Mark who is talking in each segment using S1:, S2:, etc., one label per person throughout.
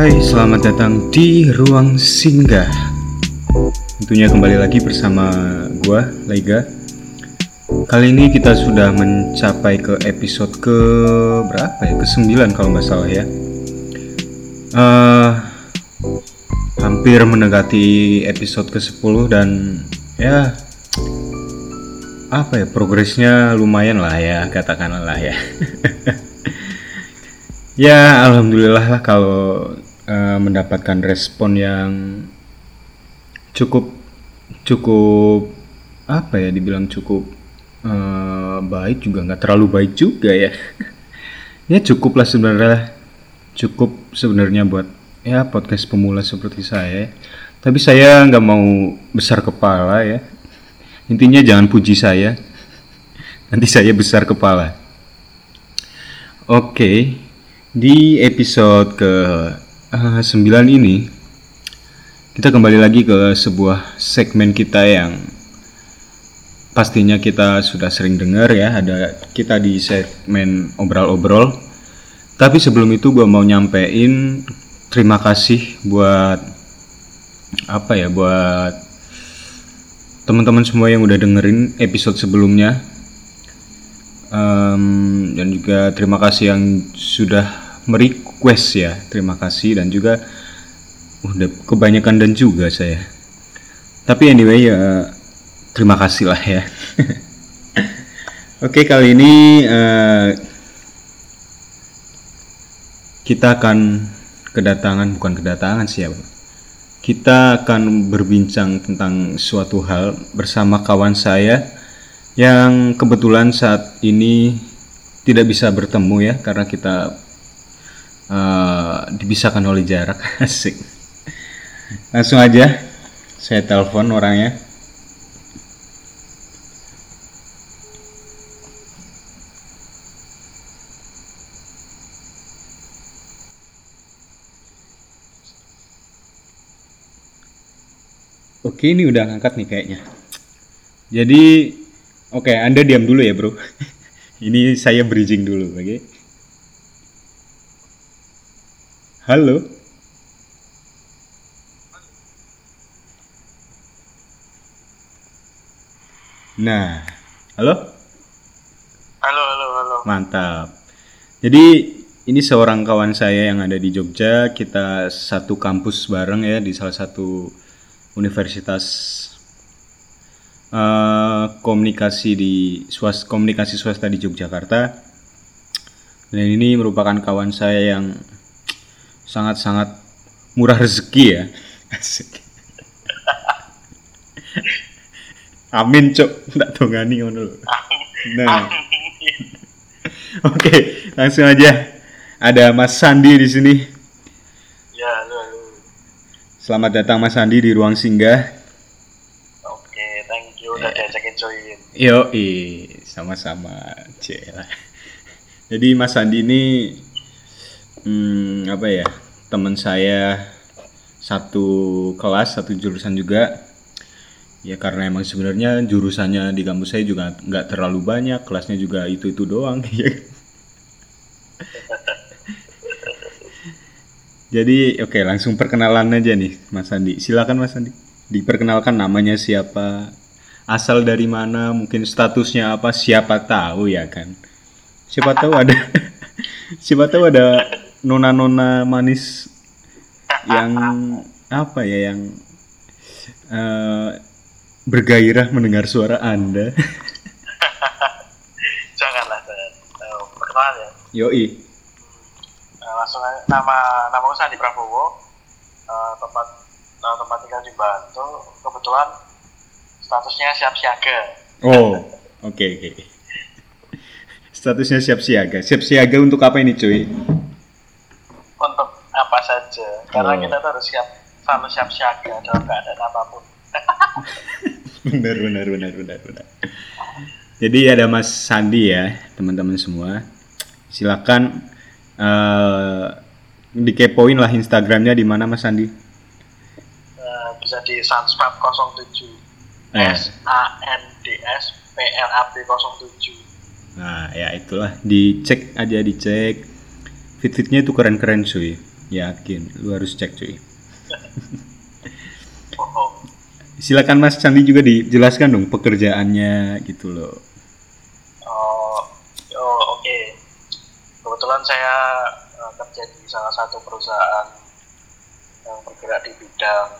S1: Hai, selamat datang di Ruang Singgah. Tentunya kembali lagi bersama gua, Lega. Kali ini kita sudah mencapai ke episode ke berapa ya? Ke 9 kalau nggak salah ya. Eh, hampir mendekati episode ke 10 dan ya apa ya progresnya lumayan lah ya katakanlah ya. Ya, alhamdulillah lah kalau eh, mendapatkan respon yang cukup cukup apa ya dibilang cukup eh, baik juga nggak terlalu baik juga ya. ya cukup lah sebenarnya cukup sebenarnya buat ya podcast pemula seperti saya. Tapi saya nggak mau besar kepala ya. Intinya jangan puji saya. Nanti saya besar kepala. Oke, di episode ke eh, 9 ini kita kembali lagi ke sebuah segmen kita yang pastinya kita sudah sering dengar ya, ada kita di segmen obrol-obrol. Tapi sebelum itu gue mau nyampein terima kasih buat apa ya buat teman-teman semua yang udah dengerin episode sebelumnya Em, dan juga terima kasih yang sudah merequest ya terima kasih. Dan juga udah kebanyakan dan juga saya. Tapi anyway ya terima kasih lah ya. Oke kali ini eh, kita akan kedatangan bukan kedatangan siapa kita akan berbincang tentang suatu hal bersama kawan saya yang kebetulan saat ini tidak bisa bertemu ya karena kita eh, dipisahkan oleh jarak asik langsung aja saya telepon orangnya Oke ini udah ngangkat nih kayaknya jadi Oke, Anda diam dulu ya, Bro. Ini saya bridging dulu, oke? Halo. Nah, halo?
S2: Halo, halo, halo.
S1: Mantap. Jadi ini seorang kawan saya yang ada di Jogja. Kita satu kampus bareng ya di salah satu universitas eh, komunikasi di swas komunikasi swasta di Yogyakarta. Dan ini merupakan kawan saya yang sangat-sangat murah rezeki ya. Asik. Amin, Cok. Nggak dongani ngono lho. Nah. Oke, langsung aja. Ada Mas Sandi di sini.
S2: Ya, halo, halo.
S1: Selamat datang Mas Sandi di ruang singgah.
S2: Oke, thank you udah diajakin join.
S1: Yo, sama-sama. Jadi Mas Sandi ini hmm, apa ya? Teman saya satu kelas, satu jurusan juga. Ya karena emang sebenarnya jurusannya di kampus saya juga nggak terlalu banyak, kelasnya juga itu-itu doang. ya. Jadi oke langsung perkenalan aja nih Mas Sandi. Silakan Mas Sandi. Diperkenalkan namanya siapa, asal dari mana, mungkin statusnya apa, siapa tahu ya kan. Siapa tahu ada siapa tahu ada nona-nona manis yang apa ya yang eh, bergairah mendengar suara Anda.
S2: Janganlah, jangan. Perkenalan ya.
S1: Yoi.
S2: Eh, langsung aja. Nama nama saya Sandi Prabowo. Eh, tempat eh, tempat tinggal di Bantul. Kebetulan statusnya siap siaga.
S1: Oh, oke oke. Statusnya siap siaga. Siap siaga untuk apa ini, cuy?
S2: Apa saja. Karena
S1: Oh.
S2: kita tuh harus siap selalu siap siaga dalam keadaan apa pun.
S1: benar benar benar benar benar jadi ada Mas Sandi ya teman-teman semua silakan eh dikepoin lah Instagramnya di mana Mas Sandi
S2: Eh, bisa di Sunsprap 07.
S1: Eh.
S2: S A N D S P R A B 07.
S1: nah ya itulah dicek aja dicek fit fitnya itu keren keren cuy Yakin, lu harus cek cuy. Silakan Mas Candi juga dijelaskan dong pekerjaannya gitu loh.
S2: oh oh oke kebetulan saya eh, kerja di salah satu perusahaan yang bergerak di bidang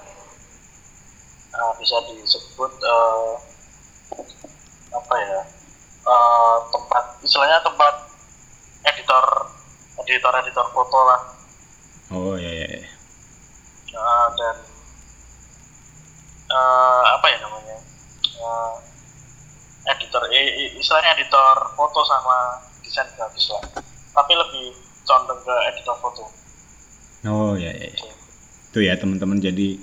S2: eh, bisa disebut eh, apa ya eh, tempat istilahnya tempat editor editor editor foto lah
S1: Oh ya ya. ya.
S2: Eh, dan eh, apa ya namanya Eh, editor i- istilahnya editor foto sama desain grafis lah tapi lebih condong ke editor foto
S1: Oh ya ya. ya. Tuh ya teman-teman jadi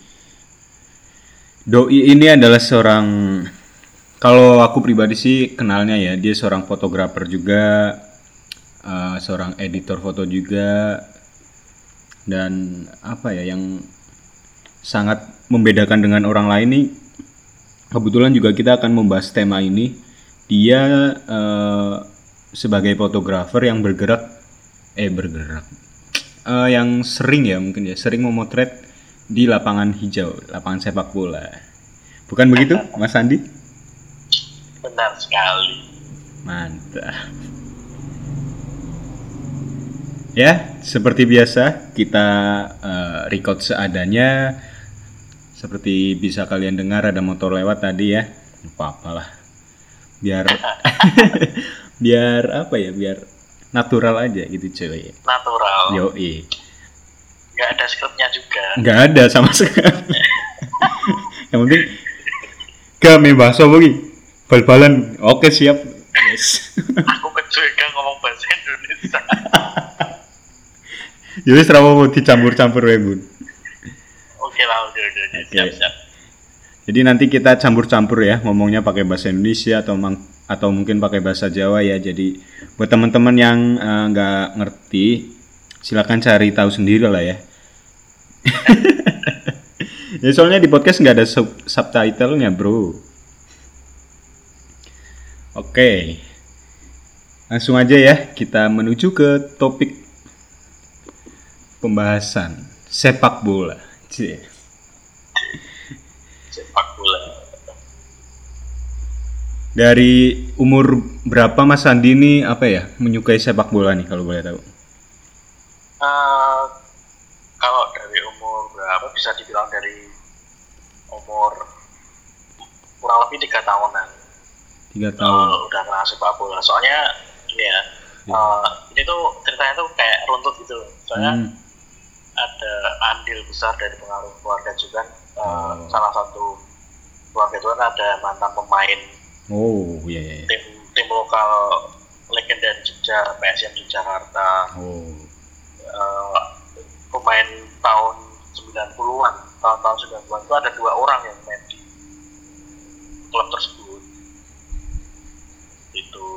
S1: Doi ini adalah seorang kalau aku pribadi sih kenalnya ya dia seorang fotografer juga eh, seorang editor foto juga dan apa ya yang sangat membedakan dengan orang lain nih kebetulan juga kita akan membahas tema ini. Dia eh, sebagai fotografer yang bergerak eh bergerak eh, yang sering ya mungkin ya sering memotret di lapangan hijau lapangan sepak bola. Bukan begitu Mas Andi?
S2: Benar sekali.
S1: Mantap ya seperti biasa kita eh, record seadanya. Seperti bisa kalian dengar ada motor lewat tadi ya. Apa apalah biar biar apa ya biar natural aja gitu cuy
S2: natural.
S1: Yoi.
S2: Nggak ada skripnya juga.
S1: Nggak ada sama sekali. Yang penting kami bahasa lagi bal-balan. Oke siap. Yes.
S2: Aku kecuali ngomong bahasa Indonesia
S1: jadi serama mau dicampur-campur ya bun.
S2: Oke lah oke. Oke. Siap siap.
S1: Jadi nanti kita campur-campur ya ngomongnya pakai bahasa Indonesia atau mang- atau mungkin pakai bahasa Jawa ya. Jadi buat teman-teman yang eh, nggak ngerti silakan cari tahu sendiri lah ya. Ya soalnya di podcast nggak ada sub subtitlenya bro. Oke. Langsung aja ya kita menuju ke topik pembahasan sepak bola Cie.
S2: sepak bola
S1: Dari umur berapa Mas Sandi ini apa ya menyukai sepak bola nih kalau boleh tahu?
S2: Eh, kalau dari umur berapa bisa dibilang dari umur kurang lebih tiga tahunan
S1: Tiga tahun.
S2: eh, udah kenal sepak bola soalnya ini ya eh, ini tuh ceritanya tuh kayak runtut gitu soalnya
S1: Hmm.
S2: Ada andil besar dari pengaruh keluarga juga
S1: Oh.
S2: salah satu keluarga itu kan ada mantan pemain
S1: Oh iya iya. iya.
S2: tim tim lokal legenda Jogja PSM Jakarta
S1: Oh
S2: eh, pemain tahun 90-an tahun-tahun 90-an itu ada dua orang yang main di klub tersebut itu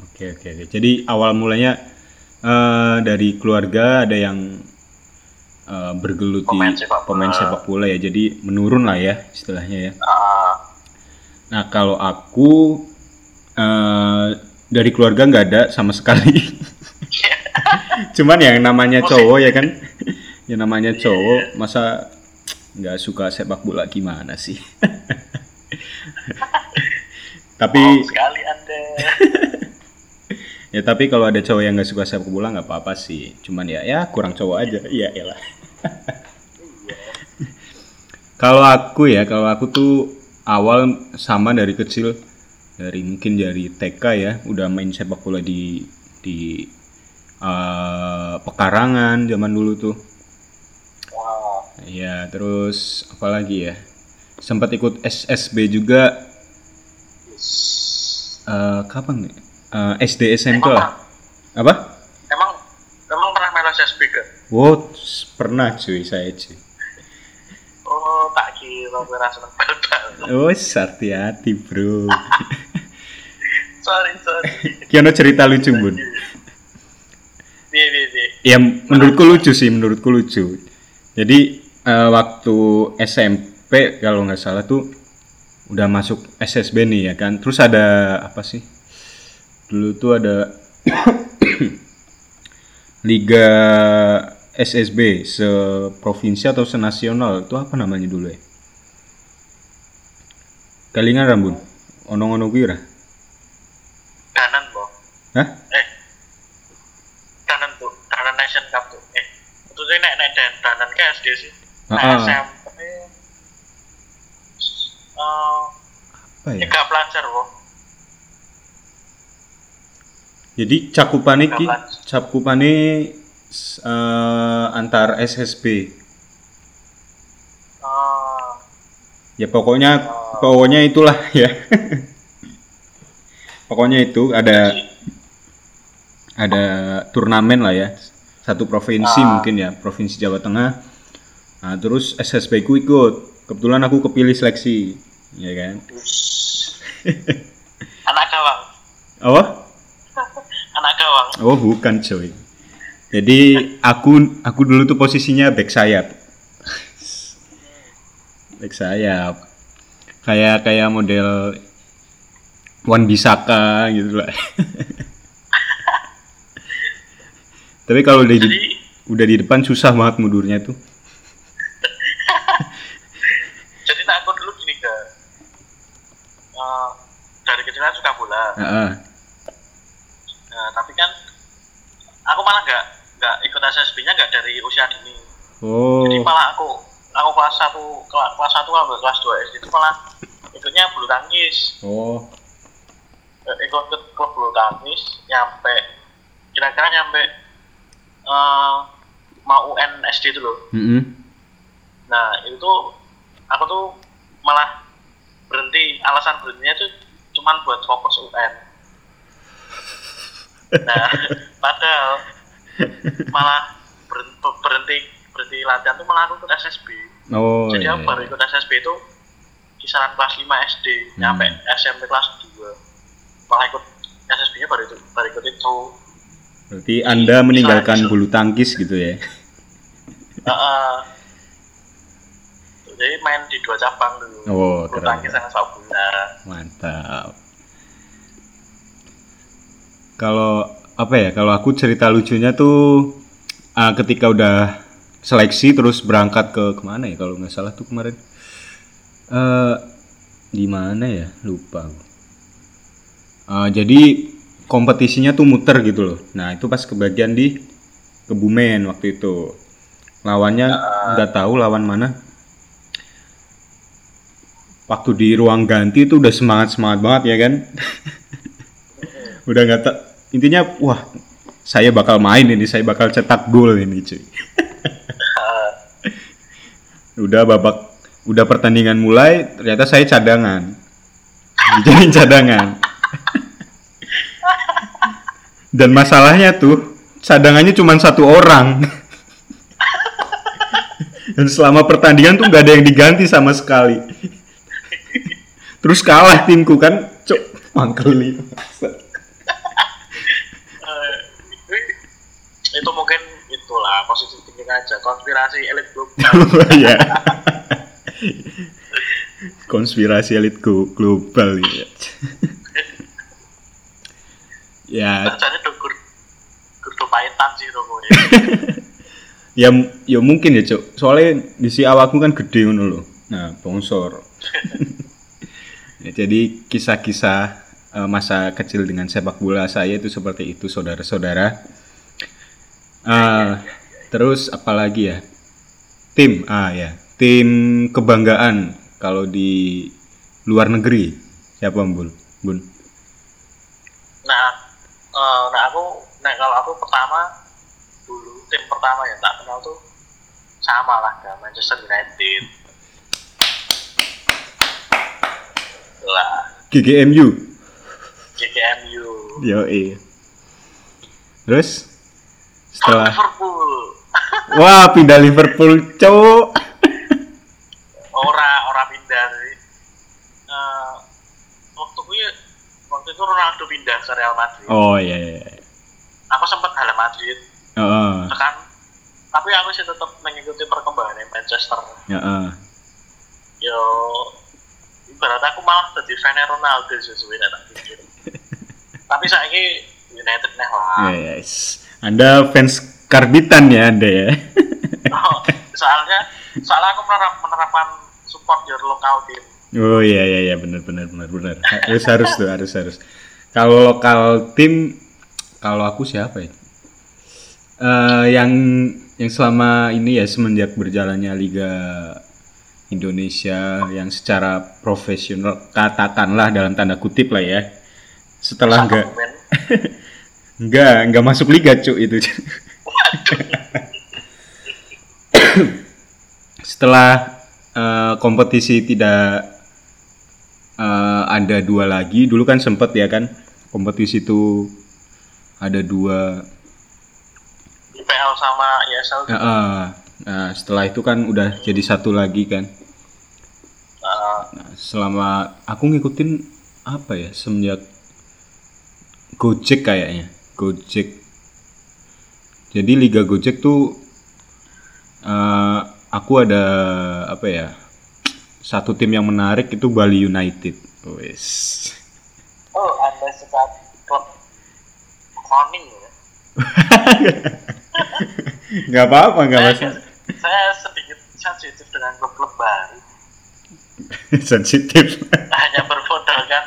S1: oke oke oke. Jadi awal mulanya eh, dari keluarga ada yang eh, bergeluti
S2: Pemain sepak bola.
S1: pemain sepak bola ya. Jadi menurun lah ya istilahnya ya.
S2: ah,
S1: Nah kalau aku eh, dari keluarga nggak ada sama sekali. Cuman yang namanya cowok ya kan, yang namanya cowok masa nggak suka sepak bola gimana sih? tapi
S2: bohong sekali anda
S1: ya tapi kalau ada cowok yang nggak suka sepak bola nggak apa-apa sih. Cuman ya ya kurang cowok aja. Iya elah. Kalau aku ya, kalau aku tuh awal sama dari kecil dari mungkin dari TK ya udah main sepak bola di di eh, pekarangan zaman dulu tuh.
S2: Wah,
S1: Ya, terus apa lagi ya? Sempat ikut SSB juga
S2: yes.
S1: eh, kapan nih? Eh, SD SMP lah. Apa?
S2: emang emang pernah main SSB kan?
S1: Wow, pernah cuy saya cuy.
S2: oh tak kira kira seneng bal-bal
S1: Oh, hati-hati bro.
S2: sorry sorry
S1: Kiano cerita lucu bun.
S2: iya iya iya
S1: Ya menurutku lucu sih, menurutku lucu. Jadi eh, waktu SMP kalau nggak salah tuh udah masuk SSB nih ya kan. Terus ada apa sih? Dulu tuh ada liga SSB seprovinsi atau senasional itu apa namanya dulu ya? Kalingan rambun. Ono-ono kuwi ora?
S2: Danan, Bo.
S1: Hah?
S2: Eh. Danan, Bu. Danan Nation Cup tuh. Eh. Itu sih nek nek dan danan ke SD sih. Nek
S1: Ah.
S2: SMP eh
S1: Apa ya?
S2: tiga pelajar, Bo.
S1: Jadi cakupane ki
S2: Kapan?
S1: cakupane s- eh, antar SSB.
S2: Eh,
S1: Ya pokoknya pokoknya itulah ya. pokoknya itu ada ada turnamen lah ya. Satu provinsi
S2: Ah.
S1: mungkin ya, provinsi Jawa Tengah. Nah, terus SSB ku ikut. Kebetulan aku kepilih seleksi, ya kan?
S2: anak gawang.
S1: Apa? Oh, bukan, coy. Jadi aku aku dulu tuh posisinya back sayap. back sayap. Kayak kayak model Wan Bisaka gitu lah. Tapi kalau udah di,
S2: Jadi
S1: udah di depan susah banget mundurnya tuh.
S2: jadi nah aku dulu gini ke eh, dari kecil kan suka bola.
S1: Heeh.
S2: Nah, tapi kan aku malah nggak nggak ikut SSB-nya nggak dari usia dini.
S1: Oh.
S2: Jadi malah aku aku kelas satu kelas kelas satu sampai kelas dua SD itu malah ikutnya bulu tangkis.
S1: Oh.
S2: Eh, ikut ke klub bulu tangkis nyampe kira-kira nyampe eh mau UN SD itu loh.
S1: Mm-mm.
S2: Nah itu tuh aku tuh malah berhenti alasan berhentinya tuh cuman buat fokus UN. Nah padahal malah berhenti, berhenti berhenti latihan tuh malah ikut SSB.
S1: Oh.
S2: Jadi
S1: iya,
S2: baru
S1: iya.
S2: ikut SSB itu kisaran kelas 5 SD
S1: Hmm.
S2: nyampe SMP kelas 2 malah ikut SSB-nya baru itu baru ikut itu.
S1: Berarti Anda meninggalkan bulu tangkis gitu ya.
S2: Heeh. jadi main di dua cabang dulu.
S1: Oh,
S2: Bulu
S1: keren.
S2: tangkis sama sepak bola.
S1: Mantap. Kalau apa ya? Kalau aku cerita lucunya tuh ah, ketika udah seleksi terus berangkat ke ke mana ya? Kalau nggak salah tuh kemarin eh di mana ya? Lupa. Ah, jadi kompetisinya tuh muter gitu loh. Nah itu pas kebagian di Kebumen waktu itu. Lawannya nggak tahu lawan mana. Waktu di ruang ganti itu udah semangat semangat banget ya kan. udah nggak tak intinya wah saya bakal main ini saya bakal cetak gol ini cuy. Udah babak udah pertandingan mulai ternyata saya cadangan. Dijadiin cadangan. Dan masalahnya tuh cadangannya cuma satu orang. Dan selama pertandingan tuh nggak ada yang diganti sama sekali. Terus kalah timku kan cok mangkel nih
S2: Eh, itu mungkin positif thinking aja. Konspirasi elit global
S1: ya konspirasi elit global ya. Ya
S2: paitan sih romo
S1: ya. Ya mungkin ya cok soalnya di si awakku kan gede ngono loh nah bongsor. Ya, jadi kisah-kisah eh, masa kecil dengan sepak bola saya itu seperti itu saudara-saudara. Eh, terus apalagi ya? Tim. Ah ya. Tim kebanggaan kalau di luar negeri. Siapa bun bun.
S2: Nah eh, nah aku nah kalau aku pertama dulu tim pertama yang tak kenal tuh sama lah kan Manchester United. Lah.
S1: GGMU
S2: GKMU
S1: yo terus?
S2: Kalau
S1: setelah
S2: Liverpool
S1: wah pindah Liverpool cowok
S2: ora ora pindah sih. Eh, waktu gue waktu itu Ronaldo pindah ke Real Madrid.
S1: Oh iya iya iya.
S2: aku sempat halam Madrid.
S1: Heeh,
S2: tekan tapi aku sih tetap mengikuti perkembangan Manchester.
S1: Heeh.
S2: yo ibarat aku malah jadi fan Ronaldo sesuai tak pikir. Tapi saya United nih lah.
S1: Yes. Anda fans karbitan ya Anda ya
S2: soalnya soalnya aku menerap, menerapkan support your local team
S1: Oh iya iya iya benar benar benar benar. Harus harus tuh harus harus. Kalau lokal tim kalau aku siapa ya? Eh, yang yang selama ini ya semenjak berjalannya Liga Indonesia yang secara profesional katakanlah dalam tanda kutip lah ya. Setelah enggak enggak enggak masuk liga cuk itu. Setelah eh, kompetisi tidak eh, ada dua lagi, dulu kan sempet ya kan kompetisi itu ada dua
S2: IPL sama ISL
S1: Ya, eh, nah setelah itu kan udah jadi satu lagi kan.
S2: uh,
S1: Nah, selama aku ngikutin apa ya semenjak Gojek kayaknya, Gojek. Jadi Liga Gojek tuh eh, aku ada apa ya? Satu tim yang menarik itu Bali United. Wes.
S2: oh anda suka klub Koning ya
S1: nggak apa-apa, nggak masalah.
S2: saya sedikit sensitif dengan klub-klub baru
S1: Sensitif.
S2: hanya bermodalkan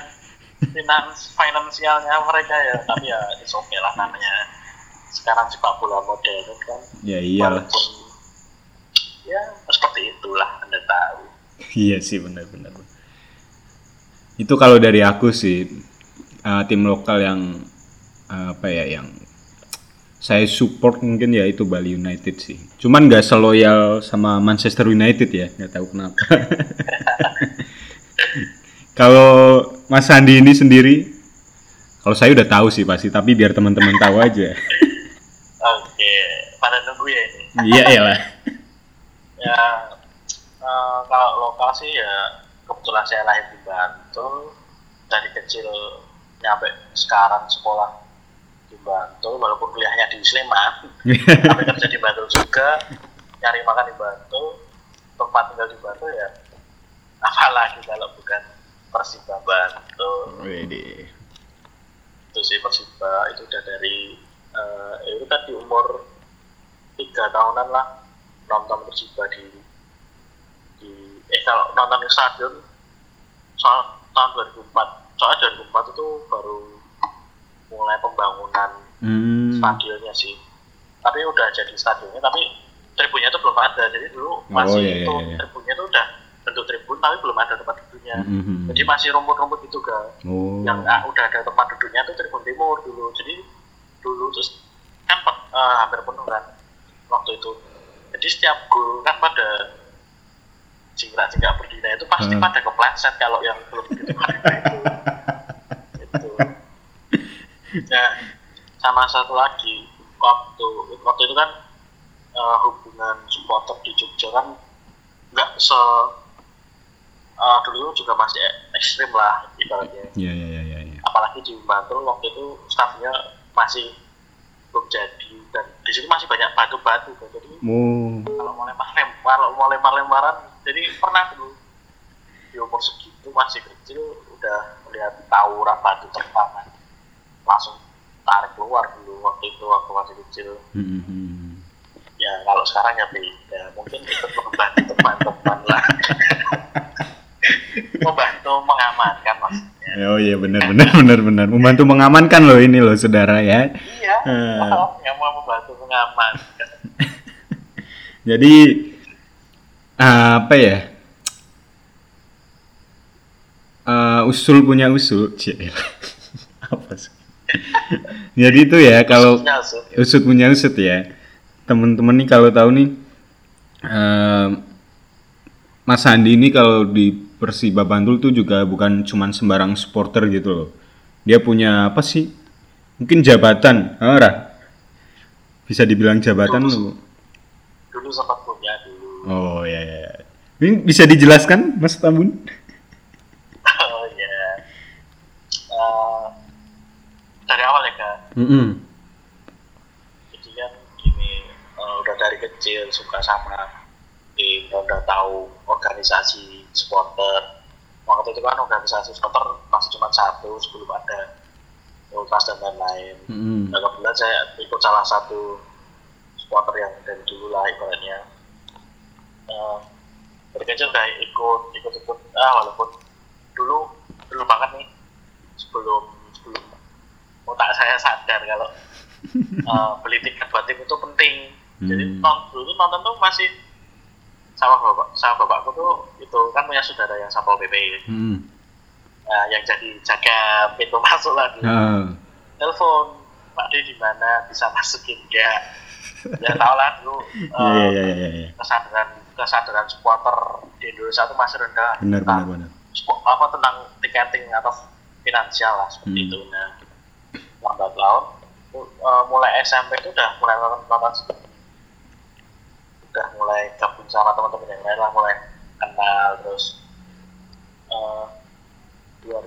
S2: finans finansialnya mereka ya tapi ya it's okay lah namanya sekarang sepak bola modern kan
S1: ya iyalah.
S2: walaupun ya seperti itulah anda tahu
S1: Iya sih benar-benar. Itu kalau dari aku sih eh, tim lokal yang eh, apa ya yang saya support mungkin ya itu Bali United sih. Cuman nggak seloyal sama Manchester United ya, nggak tahu kenapa. kalau Mas Andi ini sendiri, kalau saya udah tahu sih pasti, tapi biar teman-teman tahu aja.
S2: pada nunggu ya ini.
S1: Iya lah.
S2: ya eh, kalau lokal sih ya kebetulan saya lahir di Bantul. Dari kecil nyampe sekarang sekolah di Bantul walaupun kuliahnya di Sleman. Tapi kerja di Bantul juga nyari makan di Bantul. Tempat tinggal di Bantul ya apalagi kalau bukan Persiba Bantul.
S1: Wede.
S2: itu sih Persiba itu udah dari eh, itu kan di umur tiga tahunan lah nonton Persiba di di eh kalau nonton di stadion soal tahun 2004 soalnya 2004 itu baru mulai pembangunan
S1: Hmm.
S2: stadionnya sih tapi udah jadi stadionnya tapi tribunnya itu belum ada jadi dulu masih
S1: iya, iya,
S2: itu
S1: iya.
S2: tribunnya itu udah bentuk tribun tapi belum ada tempat duduknya
S1: Mhm.
S2: jadi masih rumput-rumput gitu kan
S1: Oh.
S2: yang ah, udah ada tempat duduknya tuh Tribun Timur dulu jadi dulu terus kan eh, hampir penuh kan waktu itu jadi setiap gol kan pada jingkrak-jingkrak berdiri itu pasti
S1: Hmm.
S2: pada kepleset kalau yang belum gitu itu itu ya sama satu lagi waktu waktu itu kan eh, hubungan supporter di Jogja kan nggak se eh, dulu juga masih ekstrim lah ibaratnya
S1: Iya iya iya iya. iya.
S2: apalagi di Bantul waktu itu stafnya masih belum jadi dan di situ masih banyak batu-batu kan. jadi
S1: Oh.
S2: kalau mau lempar lempar kalau mau lempar lemparan jadi pernah dulu di umur segitu masih kecil udah melihat tawuran batu terbang kan. langsung tarik keluar dulu waktu itu waktu masih kecil
S1: Mhm.
S2: ya kalau sekarang ya beda mungkin ikut membantu teman-teman lah membantu mengamankan maksudnya
S1: Oh iya benar benar benar benar membantu mengamankan loh ini loh saudara ya.
S2: iya oh, yang mau membantu mengamankan
S1: Jadi apa ya? Eh, usul punya usul, Cil. apa sih? Jadi itu ya kalau usut punya usut ya. Temen-temen nih kalau tahu nih eh, Mas Andi ini kalau di Persiba Bantul tuh juga bukan cuman sembarang supporter gitu loh. Dia punya apa sih? Mungkin jabatan, ah, Rah? Bisa dibilang jabatan loh.
S2: dulu sempat punya dulu
S1: Oh ya ya. Ini bisa dijelaskan Mas Tambun?
S2: oh ya Eh, dari awal ya kak
S1: Mm-mm.
S2: jadi kan gini eh, udah dari kecil suka sama tim udah tahu organisasi supporter waktu itu kan organisasi supporter masih cuma satu sebelum ada ultras dan lain-lain. Nah, kebetulan saya ikut salah satu supporter yang dari dulu lah ibaratnya. uh, dari kecil kayak ikut ikut ikut ah walaupun dulu dulu banget nih sebelum sebelum otak saya sadar kalau uh, beli tiket buat tim itu penting jadi
S1: Hmm.
S2: non, dulu nonton tuh masih sama bapak sama bapakku tuh itu kan punya saudara yang satpol pp
S1: Hmm.
S2: Nah, yang jadi jaga pintu masuk lah dulu
S1: Ah.
S2: telepon Pak di mana bisa masukin enggak ya tau lah dulu
S1: Iya
S2: uh,
S1: iya iya iya. iya.
S2: kesadaran kesadaran supporter di Indonesia itu masih rendah
S1: Benar
S2: Tentang
S1: benar benar.
S2: apa tentang tiketing atau finansial lah seperti
S1: Hmm.
S2: itu nah lambat laun uh, mulai SMP itu udah mulai nonton udah mulai gabung sama teman-teman yang lain lah mulai kenal terus uh, 2000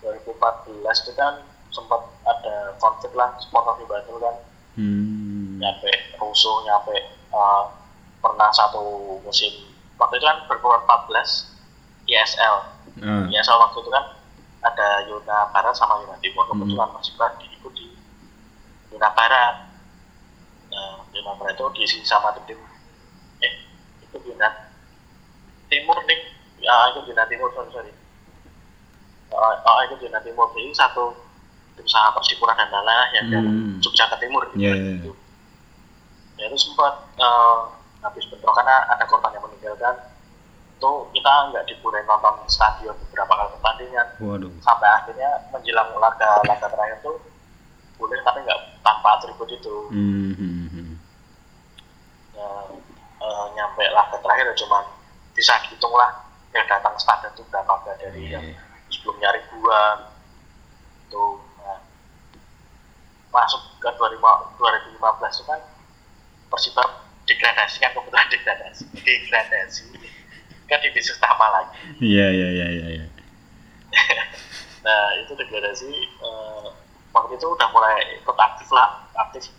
S2: 2014 itu kan sempat ada konflik lah supporter di Bandung kan
S1: Hmm.
S2: nyampe rusuh nyampe uh, pernah satu musim waktu itu kan berkurang 14 ISL
S1: Ah.
S2: ISL waktu itu kan ada Yuna Barat sama Yuna Timur kebetulan Mas Iqbal diikut di Yuna Barat nah Yuna Barat itu diisi sama tim eh itu Yuna Timur nih ya itu Yuna Timur sorry sorry. Oh, itu Yuna Timur. Ini satu tim sama Persipura dan lain-lain yang dari
S1: Hmm.
S2: Jogja ke Timur. Gitu,
S1: Iya,
S2: kan,
S1: iya,
S2: gitu. ya itu sempat eh, habis bentrok karena ada korban yang meninggal kan itu kita nggak dibolehin nonton stadion beberapa kali pertandingan.
S1: Waduh.
S2: sampai akhirnya menjelang laga laga terakhir tuh boleh tapi nggak tanpa atribut itu.
S1: Hmm. hmm,
S2: eh, nyampe laga terakhir ya cuman bisa dihitung lah yang datang stadion itu berapa dari
S1: Iya,
S2: yang sebelumnya ribuan tuh nah, masuk ke 2015 2015 itu kan Persibab degradasi kan kebetulan degradasi degradasi kan divisi utama lagi
S1: Iya iya iya iya. iya.
S2: nah itu degradasi eh, waktu itu udah mulai ikut aktif lah aktif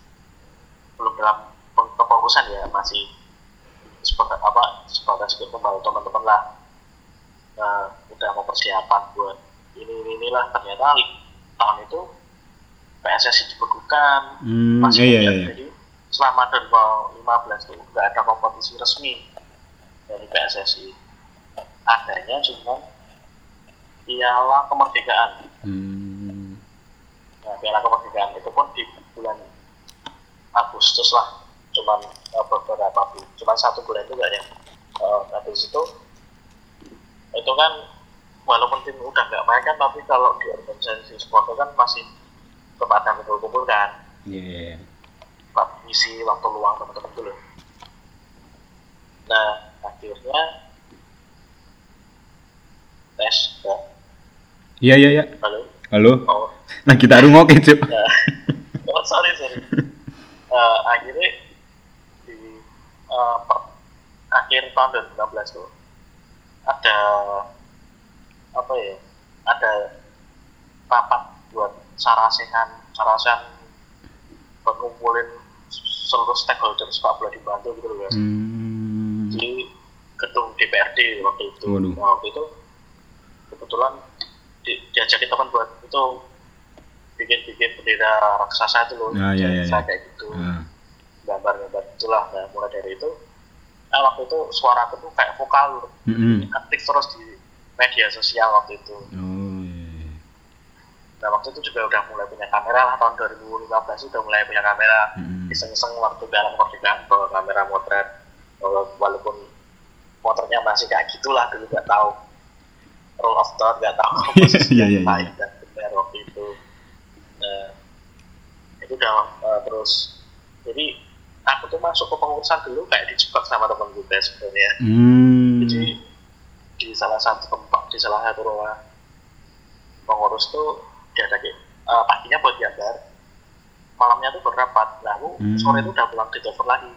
S2: belum dalam kepengurusan ya masih sebagai apa sebagai sebagai pembantu teman-teman lah nah, udah mau persiapan buat ini ini inilah ternyata tahun itu PSSI dibekukan
S1: Hmm.
S2: masih
S1: Iya iya iya.
S2: jadi selama 2015 tuh nggak ada kompetisi resmi dari PSSI adanya cuma piala kemerdekaan
S1: Hmm.
S2: nah piala kemerdekaan itu pun di bulan Agustus lah cuman eh, beberapa bulan cuman satu bulan juga ya Eh, habis itu itu kan walaupun tim udah nggak main kan tapi kalau di organisasi sport kan masih tetap ada kumpul-kumpul kan
S1: Iya iya.
S2: buat ngisi waktu luang teman-teman dulu. Nah, akhirnya tes ke
S1: Iya iya iya.
S2: halo.
S1: Halo.
S2: Oh,
S1: Nah kita cuy.
S2: ya. oh sorry sorry. Eh, akhirnya eh, per- akhir tahun 2016 tuh ada apa ya? Ada rapat buat sarasehan sarasehan buat ngumpulin seluruh stakeholder sepak bola di Bantul gitu loh guys.
S1: Hmm.
S2: di gedung DPRD waktu itu.
S1: Waduh.
S2: Nah, waktu itu kebetulan di, diajakin teman buat itu bikin-bikin bendera raksasa itu loh.
S1: Iya, iya,
S2: Saya
S1: iya.
S2: kayak gitu.
S1: Ah.
S2: Gambar-gambar itulah. Nah, mulai dari itu, nah, waktu itu suara aku tuh kayak vokal.
S1: Mm-mm.
S2: Aktif terus di media sosial waktu itu.
S1: Oh iya. iya.
S2: Nah, waktu itu juga udah mulai punya kamera lah. Tahun 2015 udah mulai punya kamera.
S1: Mm-mm.
S2: iseng-iseng waktu piala kemerdekaan bawa kamera motret Wala- walaupun motretnya masih kayak gitulah dulu nggak tahu roll of thought nggak tahu posisi yang
S1: iya.
S2: baik dan benar waktu itu nah, itu udah eh, terus jadi aku tuh masuk ke pengurusan dulu kayak dijebak sama temen gue sebenarnya
S1: Hmm.
S2: jadi di salah satu tempat di salah satu ruangan pengurus tuh diadakin uh, paginya buat gambar malamnya tuh berrapat nah aku
S1: Hmm.
S2: sore itu udah pulang telepon lagi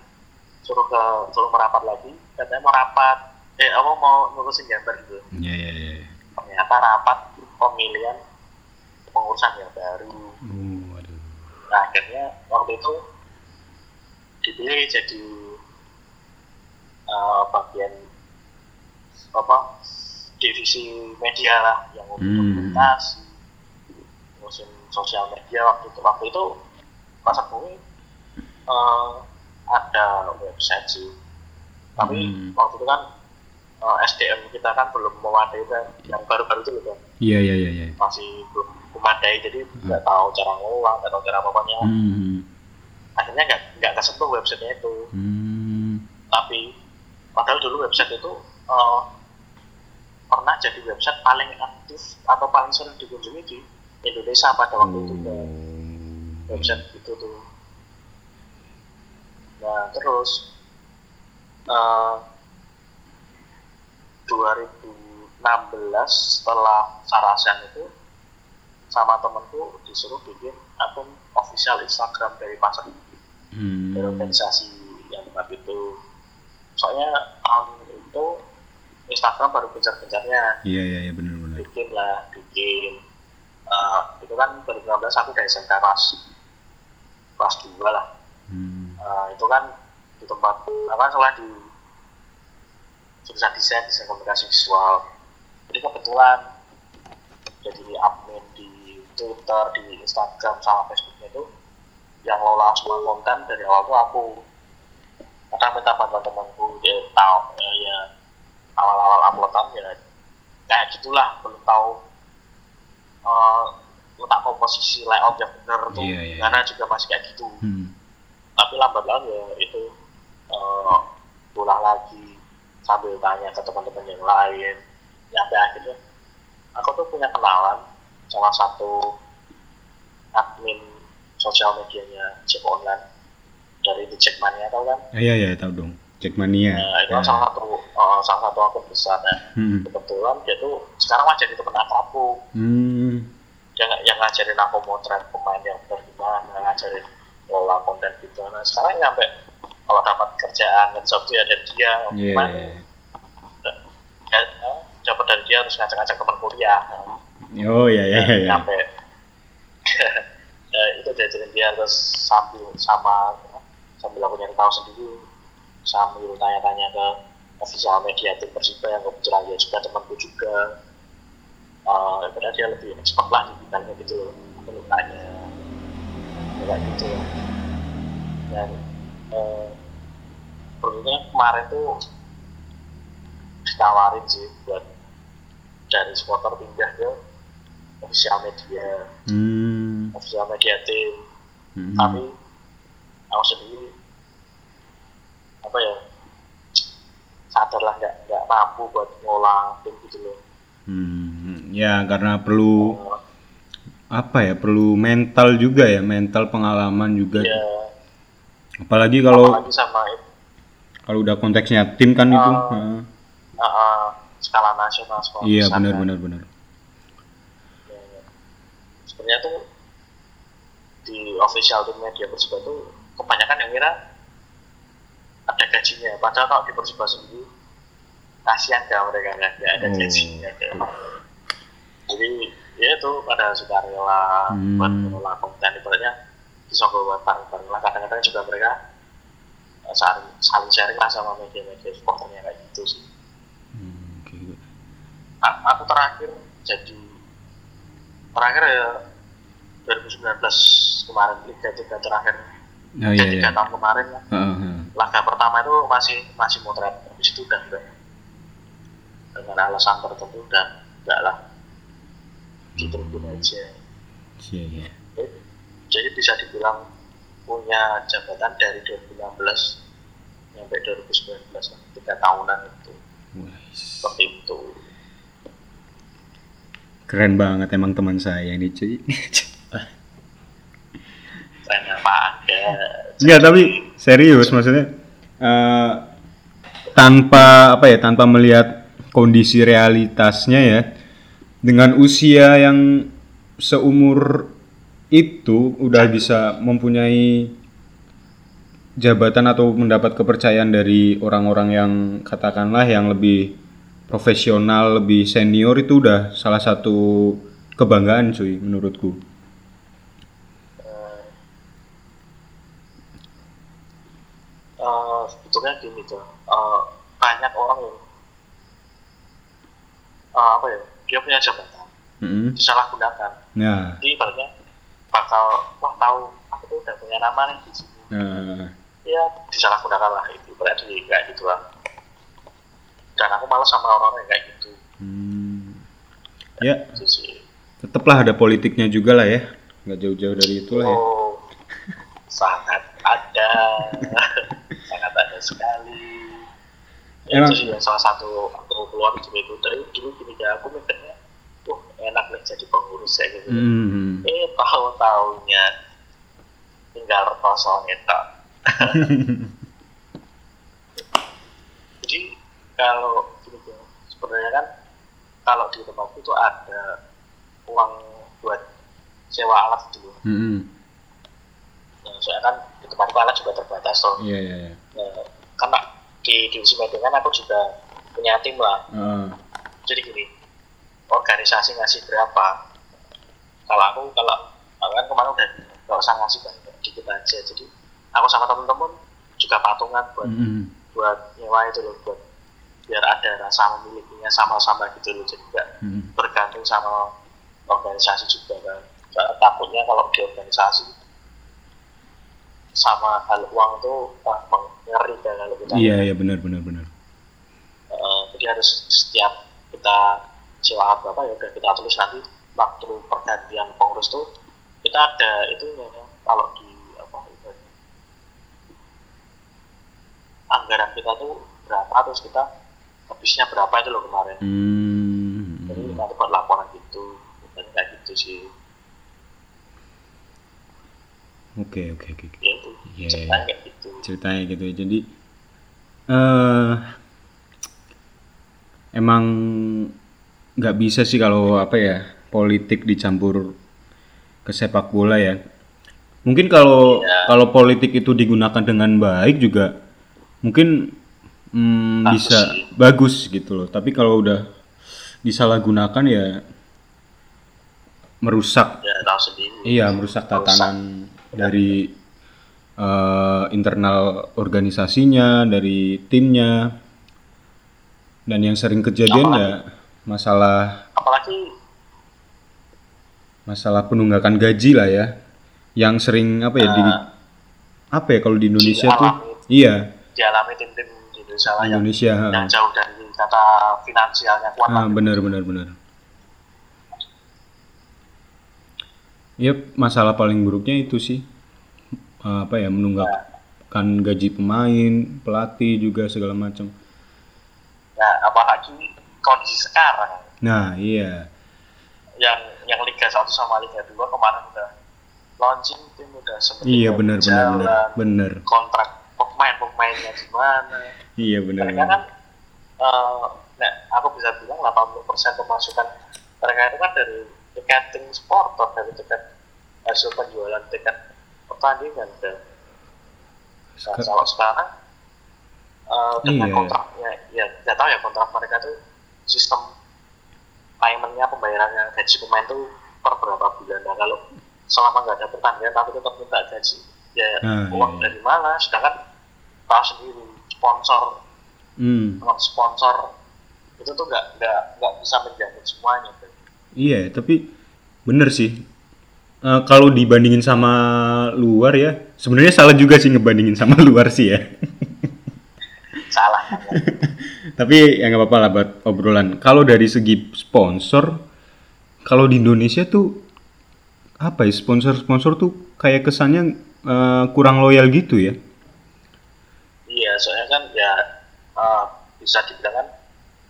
S2: suruh ke suruh merapat lagi katanya mau rapat eh aku mau ngurusin gambar gitu
S1: Iya iya iya.
S2: ternyata rapat pemilihan pengurusan yang baru
S1: Oh, aduh.
S2: nah akhirnya waktu itu dipilih jadi uh, bagian apa divisi media lah yang untuk
S1: Hmm.
S2: ngurusin sosial media waktu itu waktu itu pas aku uh, ada website sih tapi
S1: Hmm.
S2: waktu itu kan eh, SDM kita kan belum memadai kan yang baru-baru itu kan
S1: Iya iya iya. iya.
S2: masih belum memadai jadi nggak tahu cara ngolah nggak tahu cara apa-apanya
S1: Hmm.
S2: Akhirnya nggak nggak kesentuh websitenya itu
S1: Hmm.
S2: tapi padahal dulu website itu eh, pernah jadi website paling aktif atau paling sering dikunjungi di Indonesia pada waktu itu kan.
S1: Oh.
S2: website itu tuh nah terus eh 2016 setelah Sarasen itu sama temenku disuruh bikin akun official Instagram dari pasar
S1: Hmm.
S2: dari organisasi yang tempat itu soalnya tahun itu Instagram baru gencar-gencarnya
S1: Iya iya iya benar benar.
S2: bikin lah bikin Eh, itu kan 2016 aku dari SMK kelas kelas 2 lah
S1: Hmm.
S2: Eh, itu kan di tempat apa sekolah di jurusan desain desain komunikasi visual jadi kebetulan jadi admin di Twitter di Instagram sama Facebooknya itu yang lola semua konten dari awal tuh aku kadang minta bantuan temanku dia tahu ya, ya awal-awal uploadan ya kayak gitulah belum tahu eh, letak komposisi layout yang benar tuh
S1: Iya, iya, iya.
S2: karena juga masih kayak gitu
S1: Hmm.
S2: tapi lambat laun ya itu eh, pulang lagi sambil tanya ke teman-teman yang lain nyampe akhirnya aku tuh punya kenalan salah satu admin sosial medianya Cek Online dari The Jackmania tau kan
S1: Ah, Iya iya tahu dong. Cek mania.
S2: nah, itu kan
S1: Ya.
S2: salah satu eh, salah satu akun besar ya
S1: Hmm.
S2: kebetulan dia tuh sekarang mah jadi temen akrabku
S1: Hmm.
S2: dia nggak- yang ngajarin aku motret pemain yang benar gimana ngajarin ngelola konten gitu nah sekarang nyampe kalau dapat kerjaan ngejob tuh ya dari dia
S1: Iya.
S2: Cuman, ya, ya, dapat dari dia terus ngajak-ngajak teman kuliah
S1: Oh iya iya iya.
S2: nyampe ya, itu diajarin dia terus sambil sama sambil aku nyari tahu sendiri sambil tanya-tanya ke official media tim Persiba yang kebetulan dia juga temanku juga. Uh, karena dia lebih expert lah di bidangnya gitu aku belum tanya Ya, kayak gitu dan uh, berikutnya kemarin tuh ditawarin sih buat dari supporter pindah ke official media
S1: Hmm.
S2: official media tim
S1: Hmm.
S2: tapi aku sendiri apa ya sadar lah nggak nggak mampu buat ngolah tim gitu loh
S1: Hmm. Ya karena perlu
S2: Eh,
S1: apa ya perlu mental juga ya mental pengalaman juga.
S2: ya
S1: Apalagi kalau
S2: apalagi sama itu
S1: kalau udah konteksnya tim kan itu.
S2: Oh.
S1: Heeh.
S2: uh, uh, skala nasional skala
S1: Iya
S2: besar
S1: benar
S2: kan.
S1: benar benar.
S2: Ya, ya. sebenarnya tuh di official tim media Persiba tuh kebanyakan yang kira ada gajinya padahal kalau di Persiba sendiri kasihan gak mereka nggak ada
S1: Oh.
S2: gajinya jadi ya itu pada sukarela
S1: Hmm.
S2: buat mengelola konten ibaratnya disogok buat bareng-bareng lah kadang-kadang juga mereka eh, saling, saling sharing lah sama media-media supporternya kayak gitu sih
S1: Hmm, oke.
S2: A- aku terakhir jadi terakhir ya 2019 kemarin liga tiga terakhir.
S1: Oh iya
S2: jadi
S1: iya.
S2: tiga tahun kemarin lah
S1: Heeh, heeh.
S2: laga pertama itu masih masih motret. Habis itu udah enggak dengan alasan tertentu udah enggak lah. Diteruskan aja.
S1: Iya iya.
S2: jadi bisa dibilang punya jabatan dari 2016 sampai 2019 lah. Tiga tahunan itu.
S1: Wah,
S2: seperti itu.
S1: Keren banget emang teman saya ini cuy.
S2: keren apa ada
S1: Enggak tapi serius maksudnya eh, tanpa apa ya tanpa melihat kondisi realitasnya ya dengan usia yang seumur itu udah bisa mempunyai jabatan atau mendapat kepercayaan dari orang-orang yang katakanlah yang lebih profesional, lebih senior itu udah salah satu kebanggaan cuy menurutku.
S2: eh, eh, sebetulnya gini tuh eh, banyak orang yang eh, apa ya dia punya jabatan
S1: Mm-mm.
S2: disalahgunakan.
S1: Nah,
S2: jadi ibaratnya bakal wah tahu aku tuh udah punya nama nih di sini.
S1: Nah,
S2: ya disalahgunakan lah itu berarti kayak gitu lah. Dan aku malas sama orang-orang yang kayak gitu.
S1: Hmm. Ya,
S2: itu sih.
S1: Tetaplah ada politiknya juga lah ya. Nggak jauh-jauh dari itu lah ya.
S2: oh ada sangat ada sekali ya,
S1: Emang-
S2: itu sih salah satu aku keluar dari dulu gini ya aku mikirnya wah enak nih jadi pengurus ya gitu
S1: Hmm.
S2: eh tahu-taunya tinggal kosong itu jadi kalau gini ya, sebenarnya kan kalau di tempatku itu ada uang buat sewa alat dulu
S1: Hmm.
S2: nah, soalnya kan di tempatku alat juga terbatas toh
S1: Iya, iya, iya.
S2: Karena di divisi media kan aku juga punya tim lah
S1: Heeh.
S2: jadi gini organisasi ngasih berapa kalau aku kalau aku kan kemarin udah nggak usah ngasih banyak dikit aja jadi aku sama temen-temen juga patungan buat
S1: Hmm.
S2: buat nyewa itu loh buat biar ada rasa memilikinya sama-sama gitu loh jadi nggak
S1: Hmm.
S2: bergantung sama organisasi juga kan Soalnya takutnya kalau di organisasi sama hal uang tuh wah, ngeri kan kalau kita
S1: Iya, iya benar benar benar.
S2: Eh, jadi harus setiap kita sewa berapa ya udah kita tulis nanti. Waktu pergantian pengurus tuh kita ada itu ya. Kalau di apa itu. Anggaran kita tuh berapa? Terus kita habisnya berapa itu loh kemarin.
S1: Hmm.
S2: jadi nanti buat laporan gitu dan kayak gitu sih
S1: Oke, oke, oke. oke.
S2: ya itu
S1: Iya.
S2: ceritanya kayak gitu
S1: Ceritanya gitu ya. Jadi eh emang nggak bisa sih kalau apa ya politik dicampur ke sepak bola ya. Mungkin kalau
S2: Iya.
S1: kalau politik itu digunakan dengan baik juga mungkin hmm,
S2: Bagus
S1: bisa
S2: sih.
S1: bagus gitu loh. Tapi kalau udah disalahgunakan ya merusak
S2: ya sendiri
S1: Iya, merusak tatanan dari eh, internal organisasinya, dari timnya. Dan yang sering kejadian ya masalah
S2: apalagi
S1: masalah penunggakan gaji lah ya. Yang sering apa ya di apa ya kalau di Indonesia tuh iya,
S2: dialami tim-tim di Indonesia lah
S1: di
S2: yang,
S1: Indonesia.
S2: yang jauh dari kata finansialnya kuat
S1: Ah, benar benar benar. Yep, masalah paling buruknya itu sih apa ya menunggakkan gaji pemain, pelatih juga segala macam.
S2: Nah, apalagi kondisi sekarang
S1: Nah, iya.
S2: yang yang Liga 1 sama Liga 2 kemarin udah launching tim udah seperti
S1: Iya benar benar benar. Benar.
S2: kontrak pemain-pemainnya gimana
S1: Iya benar.
S2: mereka
S1: benar.
S2: kan eh, nah, aku bisa bilang 80% pemasukan mereka itu kan dari tiketing supporter dari tiket hasil penjualan tiket pertandingan kan nah, kalau sekarang eh, dengan
S1: Iya.
S2: kontraknya ya nggak tahu ya kontrak mereka tuh sistem paymentnya pembayarannya gaji pemain tuh per berapa bulan nah kalau selama nggak ada pertandingan tapi tetap minta gaji ya
S1: Ah,
S2: uang
S1: iya, iya.
S2: dari mana sedangkan tahu sendiri sponsor
S1: Hmm,
S2: sponsor itu tuh nggak nggak nggak bisa menjamin semuanya kan.
S1: Iya, tapi bener sih. Eh, kalau dibandingin sama luar ya, sebenarnya salah juga sih ngebandingin sama luar sih ya.
S2: salah?
S1: Tapi ya nggak apa-apa lah buat obrolan. Kalau dari segi sponsor, kalau di Indonesia tuh apa ya sponsor-sponsor tuh kayak kesannya eh, kurang loyal gitu ya.
S2: iya soalnya kan ya eh, bisa dibilang kan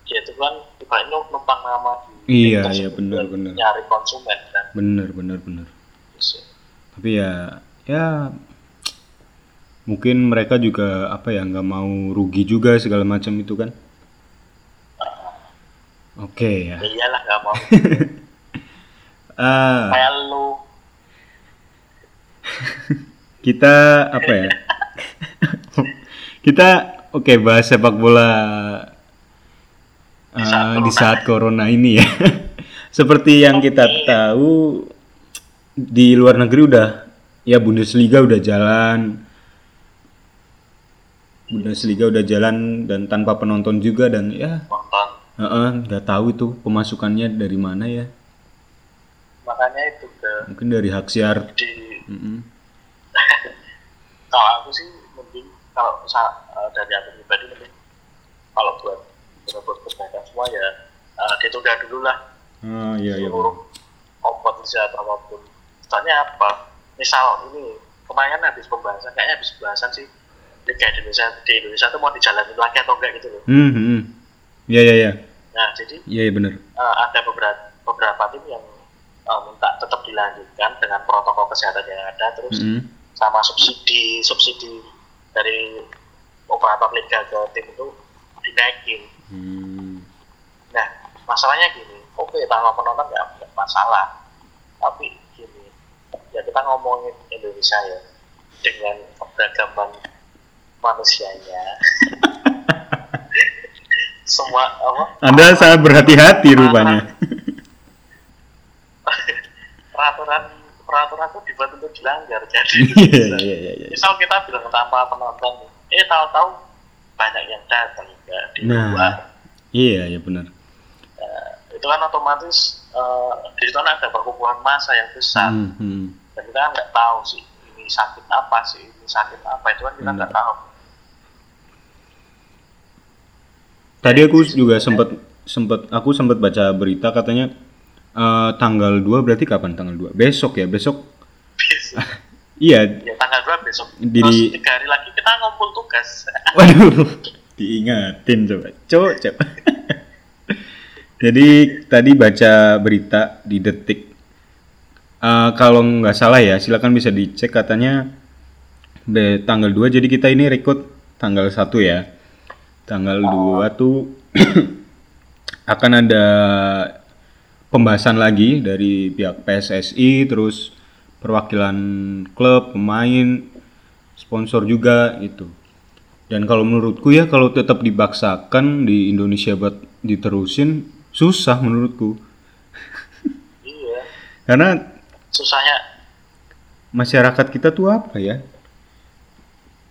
S2: dia itu kan ibaratnya numpang nama
S1: Iya, iya, benar, benar.
S2: nyari konsumen kan
S1: Bener, bener, bener.
S2: Gitu.
S1: Tapi ya, ya mungkin mereka juga apa ya nggak mau rugi juga segala macam itu kan. Oke ya.
S2: ya iyalah nggak mau
S1: Ah,
S2: kayak lu
S1: kita apa ya? kita oke bahas sepak bola
S2: Di saat
S1: ah, di
S2: corona.
S1: saat corona ini ya. Seperti yang kita tahu di luar negeri udah ya Bundesliga udah jalan. Bundesliga udah jalan dan tanpa penonton juga dan ya
S2: nonton
S1: heeh, nggak tahu itu pemasukannya dari mana ya.
S2: makanya itu ke
S1: Mungkin dari hak siar.
S2: di
S1: Mm-mm.
S2: kalau aku sih mending kalau uh, dari aku pribadi lebih kalau buat buat kebaikan semua ya uh, ditunda dulu lah
S1: Ah, iya iya.
S2: seluruh kompetisi atau apa pun. Soalnya apa? Misal ini kemarin habis pembahasan, kayaknya habis pembahasan sih Liga Indonesia di Indonesia itu mau dijalanin lagi atau enggak gitu loh.
S1: Hmm, hmm, hmm. Iya iya iya.
S2: Nah jadi
S1: Iya iya benar.
S2: uh, ada beberapa beberapa tim yang uh, minta tetap dilanjutkan dengan protokol kesehatan yang ada, terus
S1: Hmm.
S2: sama subsidi subsidi dari operator liga ke tim itu dinaikin.
S1: Hmm.
S2: Nah, masalahnya gini, oke tanpa penonton nggak masalah, tapi gini, ya kita ngomongin Indonesia ya dengan keberagaman manusianya, semua apa
S1: Anda sangat berhati-hati rupanya.
S2: peraturan peraturan itu dibuat untuk dilanggar, jadi
S1: Iya iya iya iya.
S2: misal kita bilang tanpa penonton, eh tahu-tahu banyak yang datang ya di
S1: Nah.
S2: luar.
S1: Iya iya benar.
S2: Eh, itu kan otomatis eh, di situ kan ada perkumpulan massa yang besar
S1: Hmm, hmm.
S2: dan kita kan nggak tahu sih ini sakit apa sih ini sakit apa itu kan kita nggak tahu
S1: Tadi aku juga sempat sempat aku sempat baca berita katanya eh, tanggal 2 berarti kapan tanggal 2? Besok ya, besok. Iya,
S2: ya tanggal 2 besok
S1: Di-
S2: terus tiga hari lagi kita ngumpul tugas
S1: Waduh, diingatin coba. Coba, coba. Jadi tadi baca berita di Detik. Eh, kalau nggak salah ya, silakan bisa dicek katanya be- tanggal 2 jadi kita ini rekrut tanggal 1 ya. Tanggal 2 tuh akan ada pembahasan lagi dari pihak PSSI terus perwakilan klub, pemain, sponsor juga itu. Dan kalau menurutku ya kalau tetap dibaksakan di Indonesia buat diterusin susah menurutku.
S2: iya
S1: Karena
S2: susahnya
S1: masyarakat kita tuh apa ya?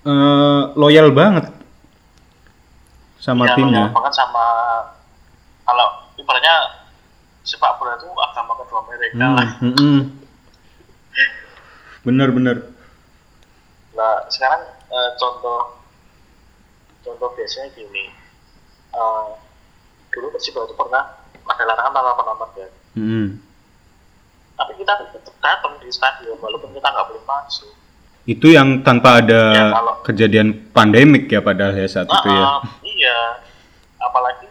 S1: Eh, loyal banget sama
S2: ya,
S1: timnya.
S2: banget sama kalau ibaratnya sepak bola itu agama kedua mereka
S1: Hmm, hmm, hmm. Bener-bener.
S2: Nah, sekarang eh, contoh contoh biasanya gini. Eh, dulu Persiba itu pernah ada larangan tanpa penonton kan.
S1: Hmm.
S2: Tapi kita tetap datang di stadion walaupun kita nggak boleh masuk.
S1: Itu yang tanpa ada
S2: Ya, kalau-
S1: kejadian pandemik ya padahal ya saat itu ya.
S2: Ah, ah, iya. Apalagi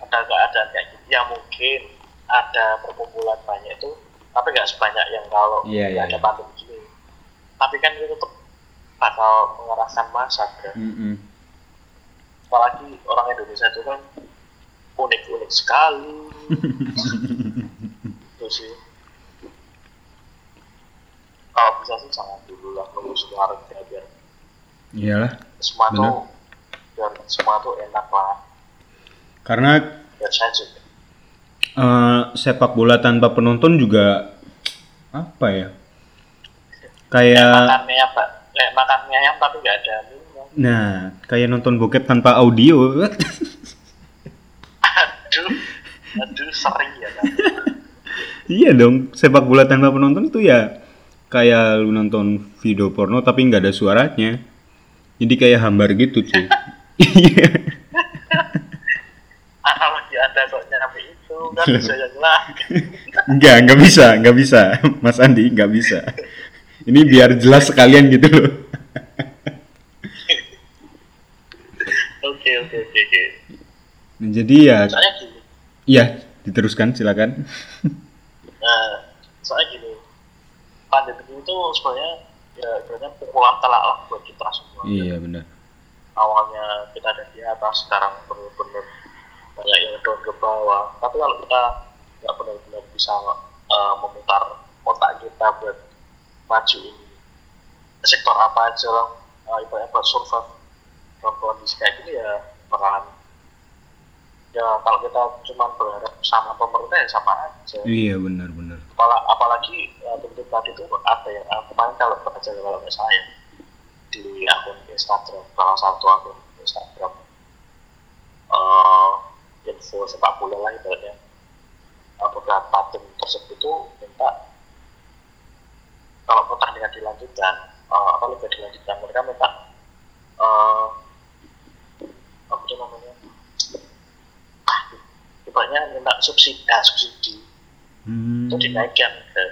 S2: ada keadaan kayak gitu. Ya mungkin ada perkumpulan banyak itu, tapi nggak sebanyak yang kalau
S1: Iya, iya,
S2: nggak ada
S1: iya.
S2: pandemi gini. Tapi kan itu tetap bakal mengeraskan masa kan.
S1: Mm-mm.
S2: Apalagi orang Indonesia itu kan unik-unik sekali itu sih kalau bisa sih jangan dulu lah nunggu semua harga biar
S1: Iyalah.
S2: semua
S1: Benar.
S2: tuh biar semua tuh enak lah
S1: Karena
S2: biar saya juga
S1: eh, sepak bola tanpa penonton juga apa ya? Kayak
S2: makan mie apa kayak makan mie ayam tapi nggak ada minyak
S1: nah, kayak nonton bokep tanpa audio.
S2: aduh aduh sering ya kan
S1: iya dong, sepak bola tanpa penonton tuh ya kayak lu nonton video porno tapi nggak ada suaranya. Jadi kayak hambar gitu, cuy. Iya.
S2: analogi ada kok nyampe itu kan bisa yang
S1: Enggak, nggak bisa, nggak bisa. Mas Andi, nggak bisa. Ini biar jelas sekalian gitu loh.
S2: Oke oke
S1: Jadi ya,
S2: soalnya gini
S1: iya, diteruskan silakan.
S2: Nah, soalnya gini, pandemi itu sebenarnya ya sebenarnya pukulan telak lah buat kita semua.
S1: Iya benar.
S2: Awalnya kita ada di atas, sekarang benar-benar banyak yang turun ke bawah. Tapi kalau kita nggak benar-benar bisa uh, memutar otak kita buat maju ini sektor apa aja lah, uh, ibaratnya buat survive dalam kondisi kayak gini ya bakalan ya kalau kita cuma berharap sama pemerintah ya sama aja.
S1: Iya benar benar.
S2: Apala- apalagi uh, bentuk tadi itu ada yang uh, kemarin kalau baca kalau nggak salah ya, di akun Instagram salah satu akun Instagram. Uh, info sepak bola lah ibaratnya. Uh, beberapa tim tersebut itu minta kalau pertandingan dilanjutkan uh, apa liga dilanjutkan mereka minta eh apa itu namanya ah ibaratnya minta subsidi ah, subsidi
S1: Hmm.
S2: itu dinaikkan ke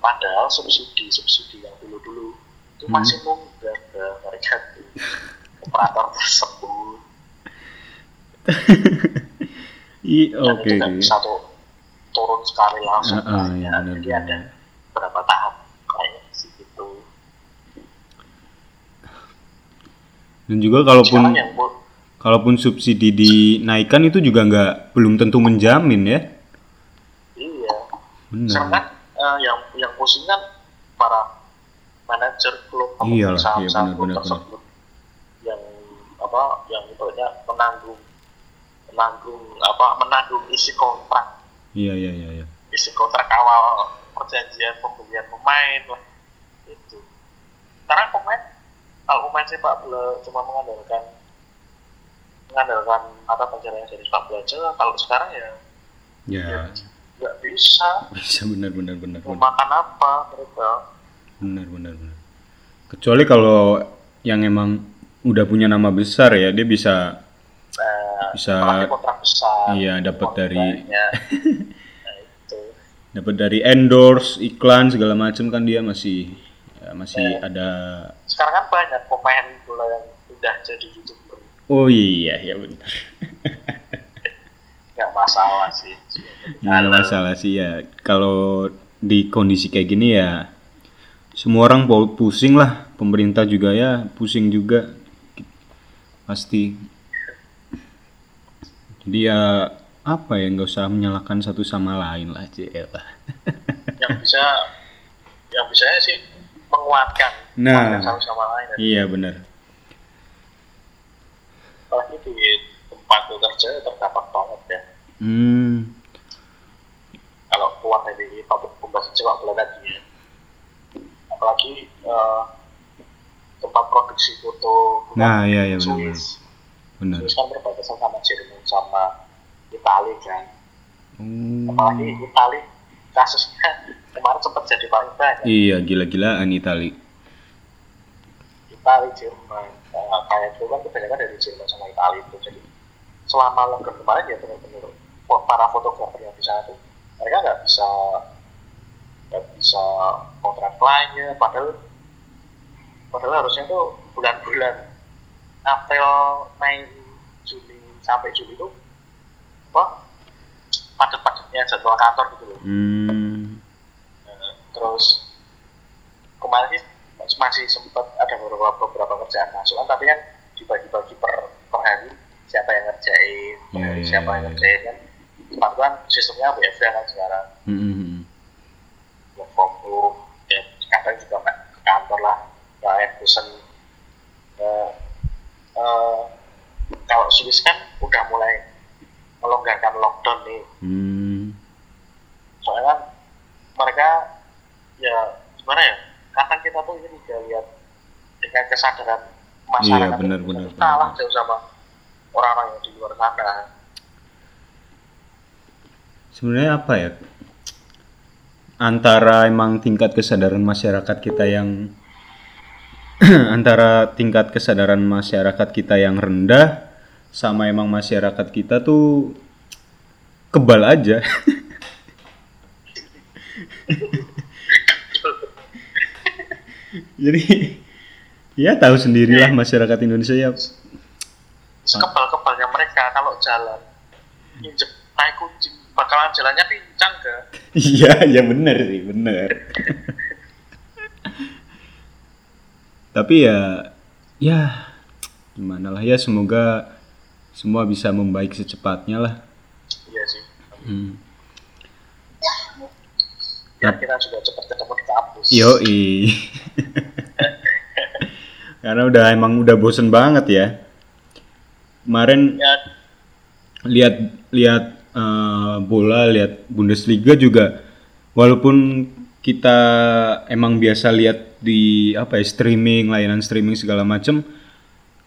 S2: padahal subsidi subsidi yang dulu dulu itu
S1: Hmm.
S2: masih munggah ke mereka tuh operator tersebut
S1: I,
S2: dan
S1: oke.
S2: itu nggak
S1: oke.
S2: bisa tuh turun sekali langsung naiknya.
S1: iya, benar,
S2: jadi
S1: benar.
S2: ada beberapa tahap kayaknya sih gitu
S1: Dan juga kalaupun
S2: sekarang yang
S1: kalaupun subsidi dinaikkan itu juga nggak belum tentu menjamin ya.
S2: iya
S1: Benar.
S2: kan eh, yang yang pusing kan para manajer klub
S1: Iyalah,
S2: pemegang
S1: iya,
S2: saham-saham
S1: benar,
S2: klub
S1: benar,
S2: tersebut yang apa yang ibaratnya menanggung menanggung apa menanggung isi kontrak
S1: Iya iya iya. iya.
S2: isi kontrak awal perjanjian pembelian pemain lah itu karena pemain kalau pemain sepak bola cuma mengandalkan mengandalkan mata pencarian dari sepak bola aja kalau sekarang ya
S1: Ya.
S2: nggak bisa.
S1: Bisa benar benar benar
S2: mau
S1: benar.
S2: makan apa mereka?
S1: Benar benar benar. Kecuali kalau yang emang udah punya nama besar ya dia bisa
S2: nah,
S1: Bisa-
S2: besar.
S1: iya, dapat dari-
S2: nah
S1: dapat dari endorse iklan segala macam kan dia masih ya, masih
S2: Iya.
S1: ada
S2: sekarang kan banyak pemain bola yang udah jadi
S1: oh iya ya benar.
S2: Nggak masalah sih.
S1: Ada masalah sih ya. Kalau di kondisi kayak gini ya semua orang pusing lah. Pemerintah juga ya pusing juga. Pasti. Jadi ya apa ya nggak usah menyalahkan satu sama lain lah CL lah
S2: yang bisa yang bisa sih menguatkan
S1: Nah.
S2: satu sama lain.
S1: iya benar
S2: apalagi di tempat kerja terdapat banget ya.
S1: Hmm.
S2: Kalau keluar dari pabrik pembahasan sepak bola tadi ya. Apalagi eh, tempat produksi foto
S1: nah iya iya benar benar.
S2: Swiss kan berbatasan sama Jerman sama Itali kan.
S1: Oh.
S2: apalagi Itali kasusnya kemarin sempat jadi paling banyak.
S1: Iya gila-gilaan Itali.
S2: Itali Jerman kayak itu kan kebanyakan dari Jerman sama Itali itu. Jadi selama lockdown kemarin ya benar-benar para fotografer yang di sana tuh mereka nggak bisa nggak bisa kontrak lainnya. Padahal padahal harusnya tuh bulan-bulan April Mei Juni sampai Juli itu apa padat-padatnya jadwal kantor gitu loh.
S1: Hmm.
S2: Nah, terus kemarin sih masih sempat ada beberapa beberapa kerjaan masuk kan tapi kan dibagi-bagi per per hari siapa yang ngerjain per
S1: Iya,
S2: hari
S1: iya,
S2: siapa yang
S1: iya.
S2: ngerjain kan tempat kan sistemnya WFH kan sekarang
S1: Hmm, hmm, hmm.
S2: work from home ya kadang juga ke kantor lah nggak yang bosan Eh, eh, kalau Swiss kan udah mulai melonggarkan lockdown nih
S1: Hmm.
S2: soalnya kan mereka ya gimana ya kadang kita tuh ini juga lihat dengan kesadaran masyarakat
S1: Iya, benar,
S2: itu
S1: benar,
S2: kalah
S1: benar.
S2: jauh sama orang-orang yang di luar sana
S1: Sebenarnya apa ya? Antara emang tingkat kesadaran masyarakat kita yang antara tingkat kesadaran masyarakat kita yang rendah sama emang masyarakat kita tuh kebal aja. Jadi ya tahu sendirilah masyarakat Indonesia ya
S2: sekebal-kebalnya mereka kalau jalan injek naik kucing bakalan jalannya pincang ke
S1: Iya, ya bener sih, bener. Tapi ya, ya gimana lah ya semoga semua bisa membaik secepatnya lah.
S2: iya sih
S1: Hmm.
S2: Ya kita juga cepat ketemu di kampus.
S1: Yoi. Karena udah emang udah bosen banget ya. Kemarin
S2: ya.
S1: lihat lihat eh, bola, lihat Bundesliga juga. Walaupun kita emang biasa lihat di apa ya streaming, layanan streaming segala macem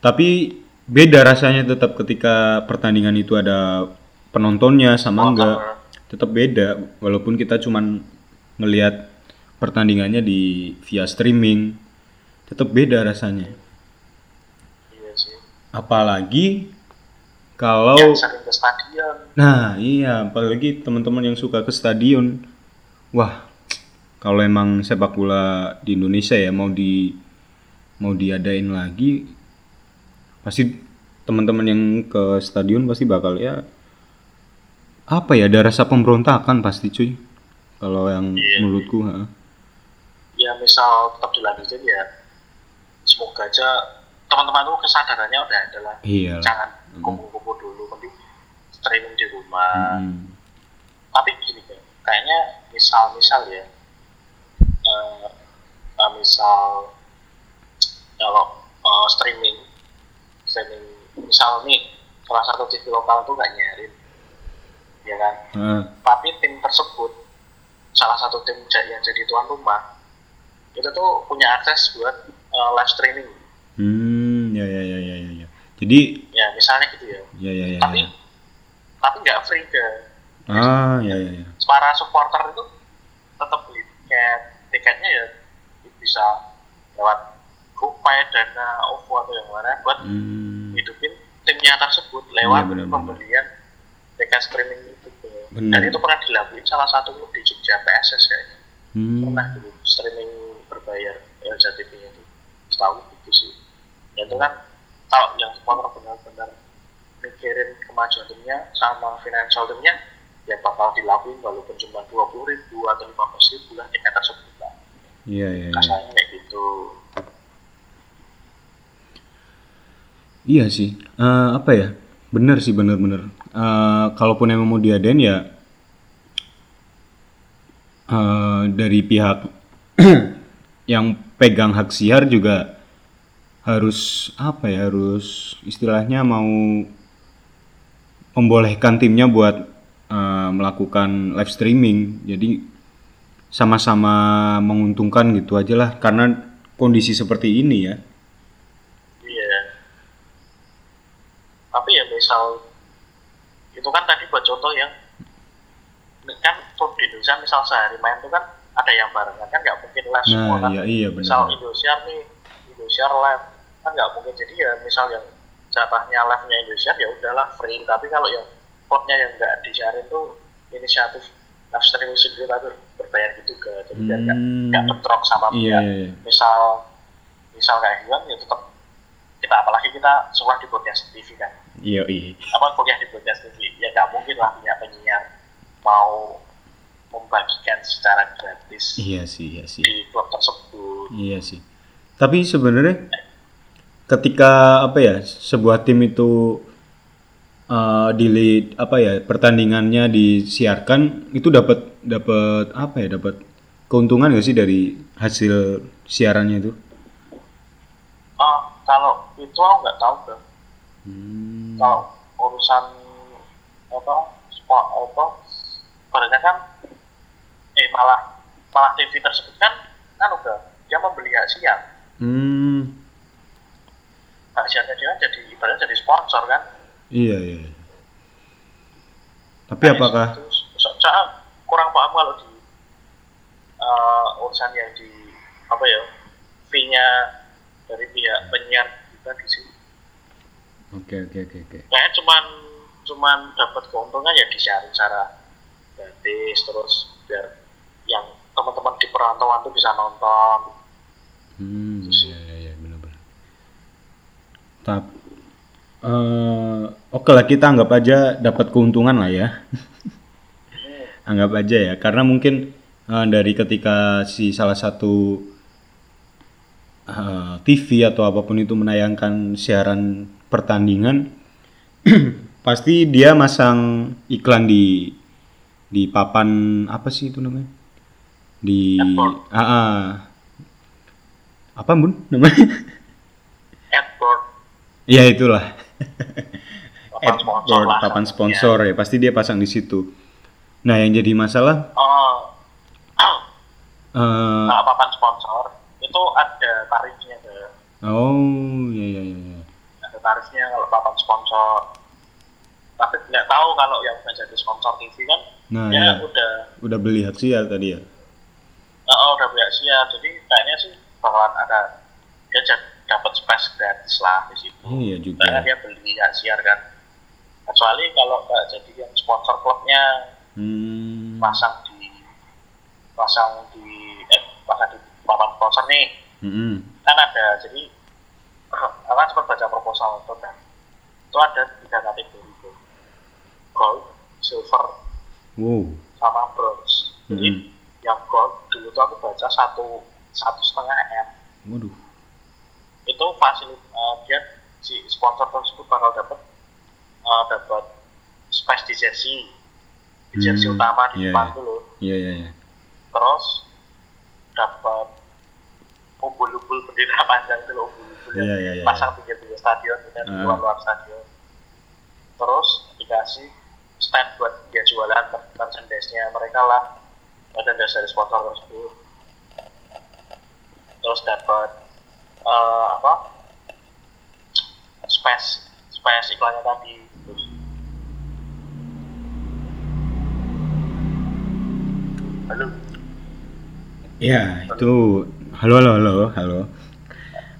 S1: tapi beda rasanya tetap ketika pertandingan itu ada penontonnya sama enggak. Tetap beda. Walaupun kita cuman ngelihat pertandingannya di via streaming tetap beda rasanya
S2: iya
S1: apalagi kalau
S2: yang sering ke stadion
S1: Nah, iya, apalagi teman-teman yang suka ke stadion. Wah, kalau emang sepak bola di Indonesia ya mau di mau diadain lagi pasti teman-teman yang ke stadion pasti bakal ya apa ya ada rasa pemberontakan pasti cuy. Kalau yang
S2: Iya.
S1: menurutku, ha.
S2: ya misal tetap dilanjutin ya semoga aja teman-teman tuh kesadarannya udah ada lah
S1: Iya.
S2: jangan kumpul-kumpul dulu mending streaming di rumah
S1: Mm.
S2: tapi gini kan kayaknya misal misal ya eh, eh, misal kalau eh, streaming streaming misal nih salah satu TV lokal tuh nggak nyarin ya kan
S1: Ah,
S2: tapi tim tersebut salah satu tim yang jadi tuan rumah itu tuh punya akses buat eh, live streaming
S1: Hmm, ya ya ya ya ya. ya. Jadi,
S2: ya misalnya gitu ya
S1: ya ya ya.
S2: tapi
S1: ya.
S2: tapi nggak free ke
S1: Ah, ya ya ya.
S2: para supporter itu tetap beli tiket tiketnya ya bisa lewat GoPay, Dana, OVO atau yang mana buat
S1: Hmm.
S2: hidupin timnya tersebut lewat
S1: Iya, benar-benar.
S2: pembelian tiket streaming itu
S1: Benar.
S2: dan itu pernah dilakuin salah satu klub di Jogja PSS kayaknya
S1: Hmm.
S2: pernah dulu streaming berbayar LJTV-nya itu setahu gitu sih ya itu kan kalau yang supporter benar-benar mikirin kemajuan timnya sama financial timnya ya bakal dilakuin walaupun cuma dua puluh ribu atau lima belas ribu lah tiket tersebut lah
S1: Iya iya.
S2: kasarnya kayak gitu
S1: Iya sih. Eh, apa ya? Bener sih bener-bener. Eh, kalaupun emang mau diadain ya eh, dari pihak yang pegang hak siar juga harus apa ya? Harus istilahnya mau membolehkan timnya buat eh, melakukan live streaming. Jadi sama-sama menguntungkan gitu aja lah karena kondisi seperti ini ya.
S2: iya tapi ya misal itu kan tadi buat contoh yang kan klub di Indonesia misal sehari main itu kan ada yang barengan kan nggak mungkin les semua
S1: Nah,
S2: kan
S1: iya iya
S2: misal
S1: benar.
S2: Indosiar nih Indosiar live kan nggak mungkin jadi ya misal yang jatahnya live-nya Indosiar ya udahlah free tapi kalau yang klubnya yang nggak disiarin tuh inisiatif live streaming sendiri tapi berbayar gitu ke jadi biar nggak
S1: Hmm.
S2: nggak bentrok sama
S1: Iya, iya, iya.
S2: misal misal kayak gitu kan ya tetap kita apalagi kita sekolah di broadcast TV kan
S1: Iya, iya.
S2: apa kuliah di broadcast TV ya nggak mungkin lah punya penyiar mau membagikan secara gratis
S1: Iya sih, iya sih.
S2: di klub tersebut
S1: Iya sih. Tapi sebenarnya ketika apa ya sebuah tim itu eh di apa ya pertandingannya disiarkan itu dapat dapat apa ya dapat keuntungan nggak sih dari hasil siarannya itu?
S2: oh kalau itu aku nggak tahu kan
S1: Hmm.
S2: kalau urusan apa sport apa sebenarnya kan eh malah malah TV tersebut kan kan udah dia membeli hak siar
S1: Hmm.
S2: hak siarnya dia kan jadi ibaratnya jadi sponsor kan
S1: Iya, iya. iya. Tapi
S2: Nah,
S1: apakah
S2: saya kurang paham kalau di eh, urusan yang di apa ya fee-nya dari pihak penyiar
S1: Oke, oke, oke, oke.
S2: kayaknya cuman cuman dapat keuntungan ya disiarin secara gratis terus biar yang teman-teman di perantauan tuh bisa nonton
S1: Hmm, iya, iya, iya, benar-benar. Tap, eh, oke lah kita anggap aja dapat keuntungan lah ya. anggap aja ya, karena mungkin eh, dari ketika si salah satu eh, TV atau apa pun itu menayangkan siaran pertandingan, pasti dia masang iklan di di papan apa sih itu namanya? Di ah, ah. apa bun namanya?
S2: adboard
S1: Ya itulah.
S2: papan sponsor
S1: Adboard, papan sponsor ya. pasti dia pasang di situ. Nah yang jadi masalah
S2: oh
S1: eh,
S2: kalau papan sponsor itu ada tarifnya ke
S1: oh ya ya ya. Ya.
S2: ada tarifnya kalau papan sponsor tapi nggak tahu kalau yang udah jadi sponsor TV kan
S1: Nah
S2: ya
S1: ya,
S2: udah
S1: udah beli hak siar tadi ya.
S2: oh, udah punya siar jadi kayaknya sih bakalan ada dia dapat space gratis lah di situ
S1: Iya juga.
S2: karena dia beli hak siar kan kecuali kalau nggak jadi yang sponsor klubnya
S1: Hmm.
S2: pasang di pasang di eh, pasang di papan sponsor nih
S1: Mm-mm.
S2: kan ada jadi aku kan sempat baca proposal itu kan itu ada tiga kategori tuh gold silver
S1: Wow.
S2: sama bronze jadi
S1: Mm-mm.
S2: yang gold dulu tuh aku baca satu satu setengah m
S1: Waduh.
S2: itu fasilit eh, dia si sponsor tersebut bakal dapat eh, dapat space di jersey di jersey
S1: Hmm,
S2: utama di
S1: iya,
S2: depan
S1: iya.
S2: dulu
S1: Iya iya iya.
S2: terus dapat umbul-umbul bendera panjang itu loh umbul-umbul yang
S1: Iya, iya, iya,
S2: pasang pinggir-pinggir stadion dan
S1: Ah.
S2: luar-luar stadion. Terus dikasih stand buat dia jualan merchandise-nya mereka lah. Merchandise dari sponsor tersebut. Terus dapat eh, apa? Space space iklannya tadi. Terus halo.
S1: Ya, itu halo halo halo halo.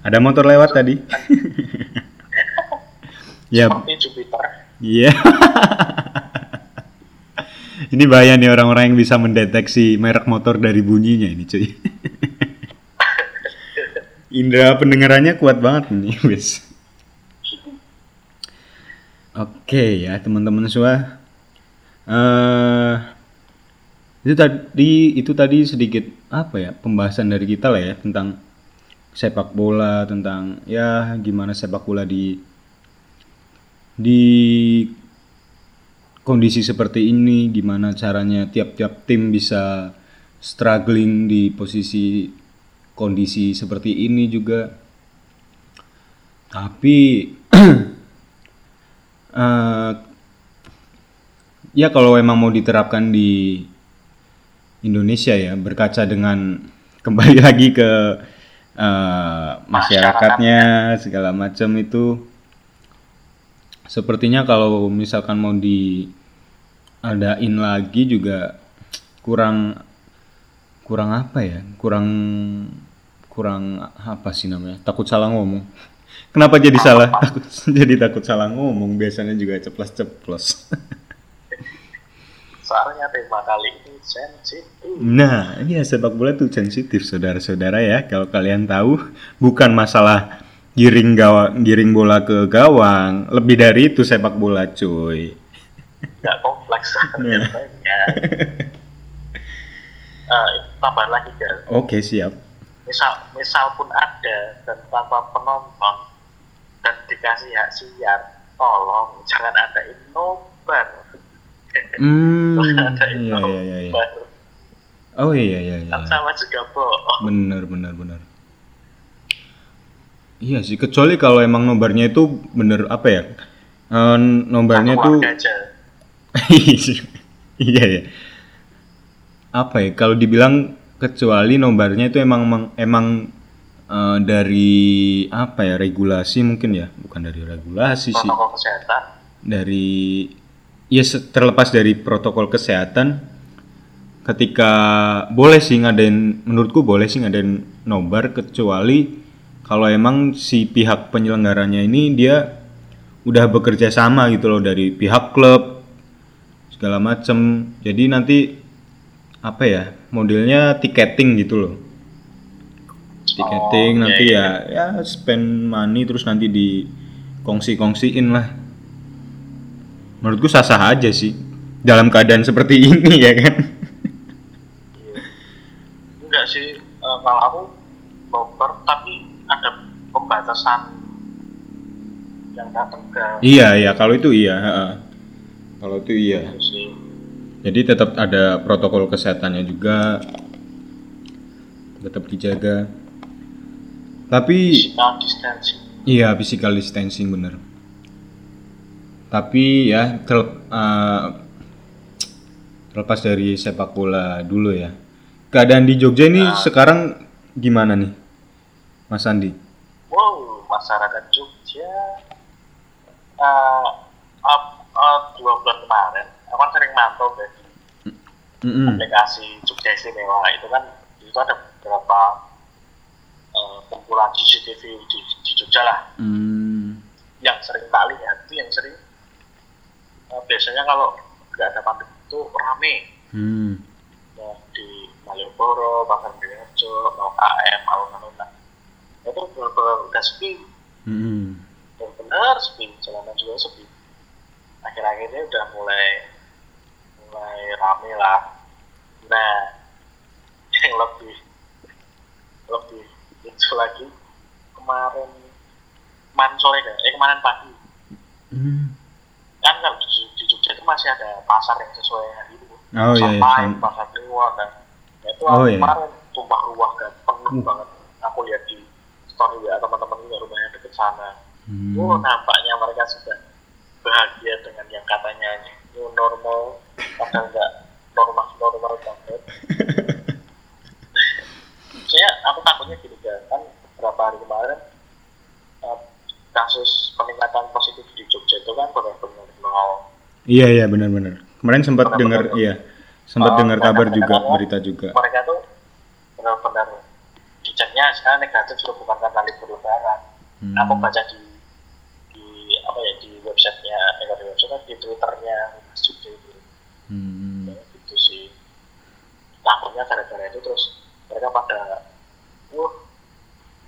S1: Ada motor lewat tadi. ya, iya. ini bahaya nih orang-orang yang bisa mendeteksi merek motor dari bunyinya ini, cuy. Indra pendengarannya kuat banget nih, wis. Oke ya, teman-teman semua. eh itu tadi itu tadi sedikit apa ya pembahasan dari kita lah ya tentang sepak bola tentang ya gimana sepak bola di di kondisi seperti ini gimana caranya tiap-tiap tim bisa struggling di posisi kondisi seperti ini juga. Tapi eh, ya kalau emang mau diterapkan di Indonesia ya berkaca dengan kembali lagi ke eh, masyarakatnya segala macam itu. Sepertinya kalau misalkan mau diadain lagi juga kurang kurang apa ya? Kurang kurang apa sih namanya? Takut salah ngomong. Kenapa jadi salah? takut jadi takut salah ngomong. Biasanya juga ceplos-ceplos
S2: soalnya tema kali ini sensitif
S1: Nah, iya sepak bola tuh sensitif saudara-saudara ya. Kalau kalian tahu, bukan masalah giring gawang, giring bola ke gawang, lebih dari itu sepak bola, cuy.
S2: nggak kompleks
S1: Nah.
S2: banyak Eh, tambah lagi kan
S1: Oke, siap.
S2: misal misal pun ada dan tanpa penonton dan dikasih hak siar tolong jangan ada nobar
S1: Hmm, iya iya iya. iya. Oh iya iya iya.
S2: kan sama juga bohong
S1: Bener bener bener. Iya sih, kecuali kalau emang nobarnya itu bener apa ya? Eh,
S2: Satu
S1: tuh
S2: warga aja
S1: iya ya. Apa ya? Kalau dibilang kecuali nobarnya itu emang emang, emang, eh, dari apa ya? Regulasi mungkin ya, bukan dari regulasi sih.
S2: protokol kesehatan
S1: Dari ya terlepas dari protokol kesehatan, ketika boleh sih ngadain, menurutku boleh sih ngadain nobar kecuali kalau emang si pihak penyelenggaranya ini dia udah bekerja sama gitu loh dari pihak klub segala macem. Jadi nanti apa ya modelnya tiketing gitu loh. Tiketing
S2: Oh,
S1: nanti
S2: iya,
S1: ya ya spend money terus nanti di kongsi-kongsiin lah menurutku sah-sah aja sih. Dalam keadaan seperti ini ya kan?
S2: Iya. enggak sih. Eh, kalau aku nobar tapi ada pembatasan yang datang ke
S1: iya iya. Kalau itu iya kalau itu iya
S2: sih.
S1: Jadi tetap ada protokol kesehatannya juga, tetap dijaga. Tapi
S2: physical distancing.
S1: Iya physical distancing bener. Tapi ya tel- eh, terlepas dari sepak bola dulu ya. Keadaan di Jogja ini sekarang gimana nih, Mas Andi?
S2: wow masyarakat Jogja eh uh, uh, dua bulan kemarin aku kan sering mantau deh di
S1: Mm-mm.
S2: aplikasi Jogja Istimewa itu kan itu ada beberapa uh, kumpulan CCTV di, di Jogja lah
S1: Hmm.
S2: yang sering kali ya itu yang sering eh, biasanya kalau nggak ada pandemi itu rame
S1: Hmm.
S2: ya, di Malioboro, Pasar Beringharjo, mau KM, alun-alun itu benar-benar udah sepi
S1: Hmm.
S2: benar-benar sepi jalanan juga sepi akhir-akhir ini udah mulai mulai rame lah nah yang lebih lebih lucu lagi kemarin kemarin sore kan eh kemarin pagi
S1: Hmm.
S2: Kan kalau di, di Jogja itu masih ada pasar yang sesuai hari itu
S1: Oh iya, iya.
S2: Pasar Kliwon dan ya itu
S1: Oh,
S2: aku
S1: iya.
S2: kemarin tumpah ruah kan penuh
S1: Uh.
S2: banget aku lihat di story ya teman-teman juga rumahnya deket sana
S1: Hmm.
S2: Oh, nampaknya mereka sudah bahagia dengan yang katanya new normal, padahal nggak normal-normal banget. Saya, aku takutnya gini kan, kan beberapa hari kemarin eh, kasus peningkatan positif di Jogja itu kan benar-benar.
S1: Iya iya benar-benar. Kemarin sempat dengar iya sempat
S2: Oh,
S1: dengar kabar juga berita juga.
S2: Mereka tuh benar-benar diceknya sekarang negatif sudah bukan karena libur lebaran.
S1: Hmm.
S2: Aku baca di di apa ya di websitenya, eh di website di twitternya Mas Jogja itu.
S1: Hmm.
S2: Ya, gitu sih takutnya gara-gara itu terus mereka pada uh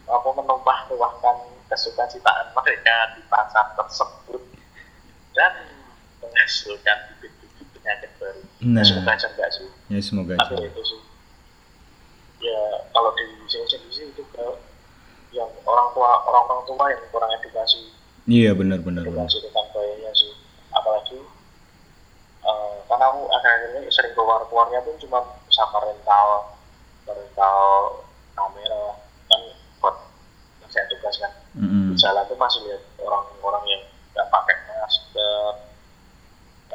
S2: apa menumpah tuahkan kesukaan mereka di pasar tersebut dan menghasilkan bibit-bibit penyakit baru
S1: Nah.
S2: semoga aja enggak sih
S1: Ya semoga
S2: tapi
S1: aja.
S2: itu sih ya kalau di sini sini sih itu ke yang orang tua orang-orang tua yang kurang edukasi
S1: Iya benar benar benar.
S2: edukasi tentang bahayanya sih apalagi eh, karena aku akhir-akhir ini sering keluar keluarnya pun cuma sama rental rental kamera kan buat saya tugas kan
S1: Mm-mm.
S2: di jalan tuh masih lihat orang-orang yang nggak pakai masker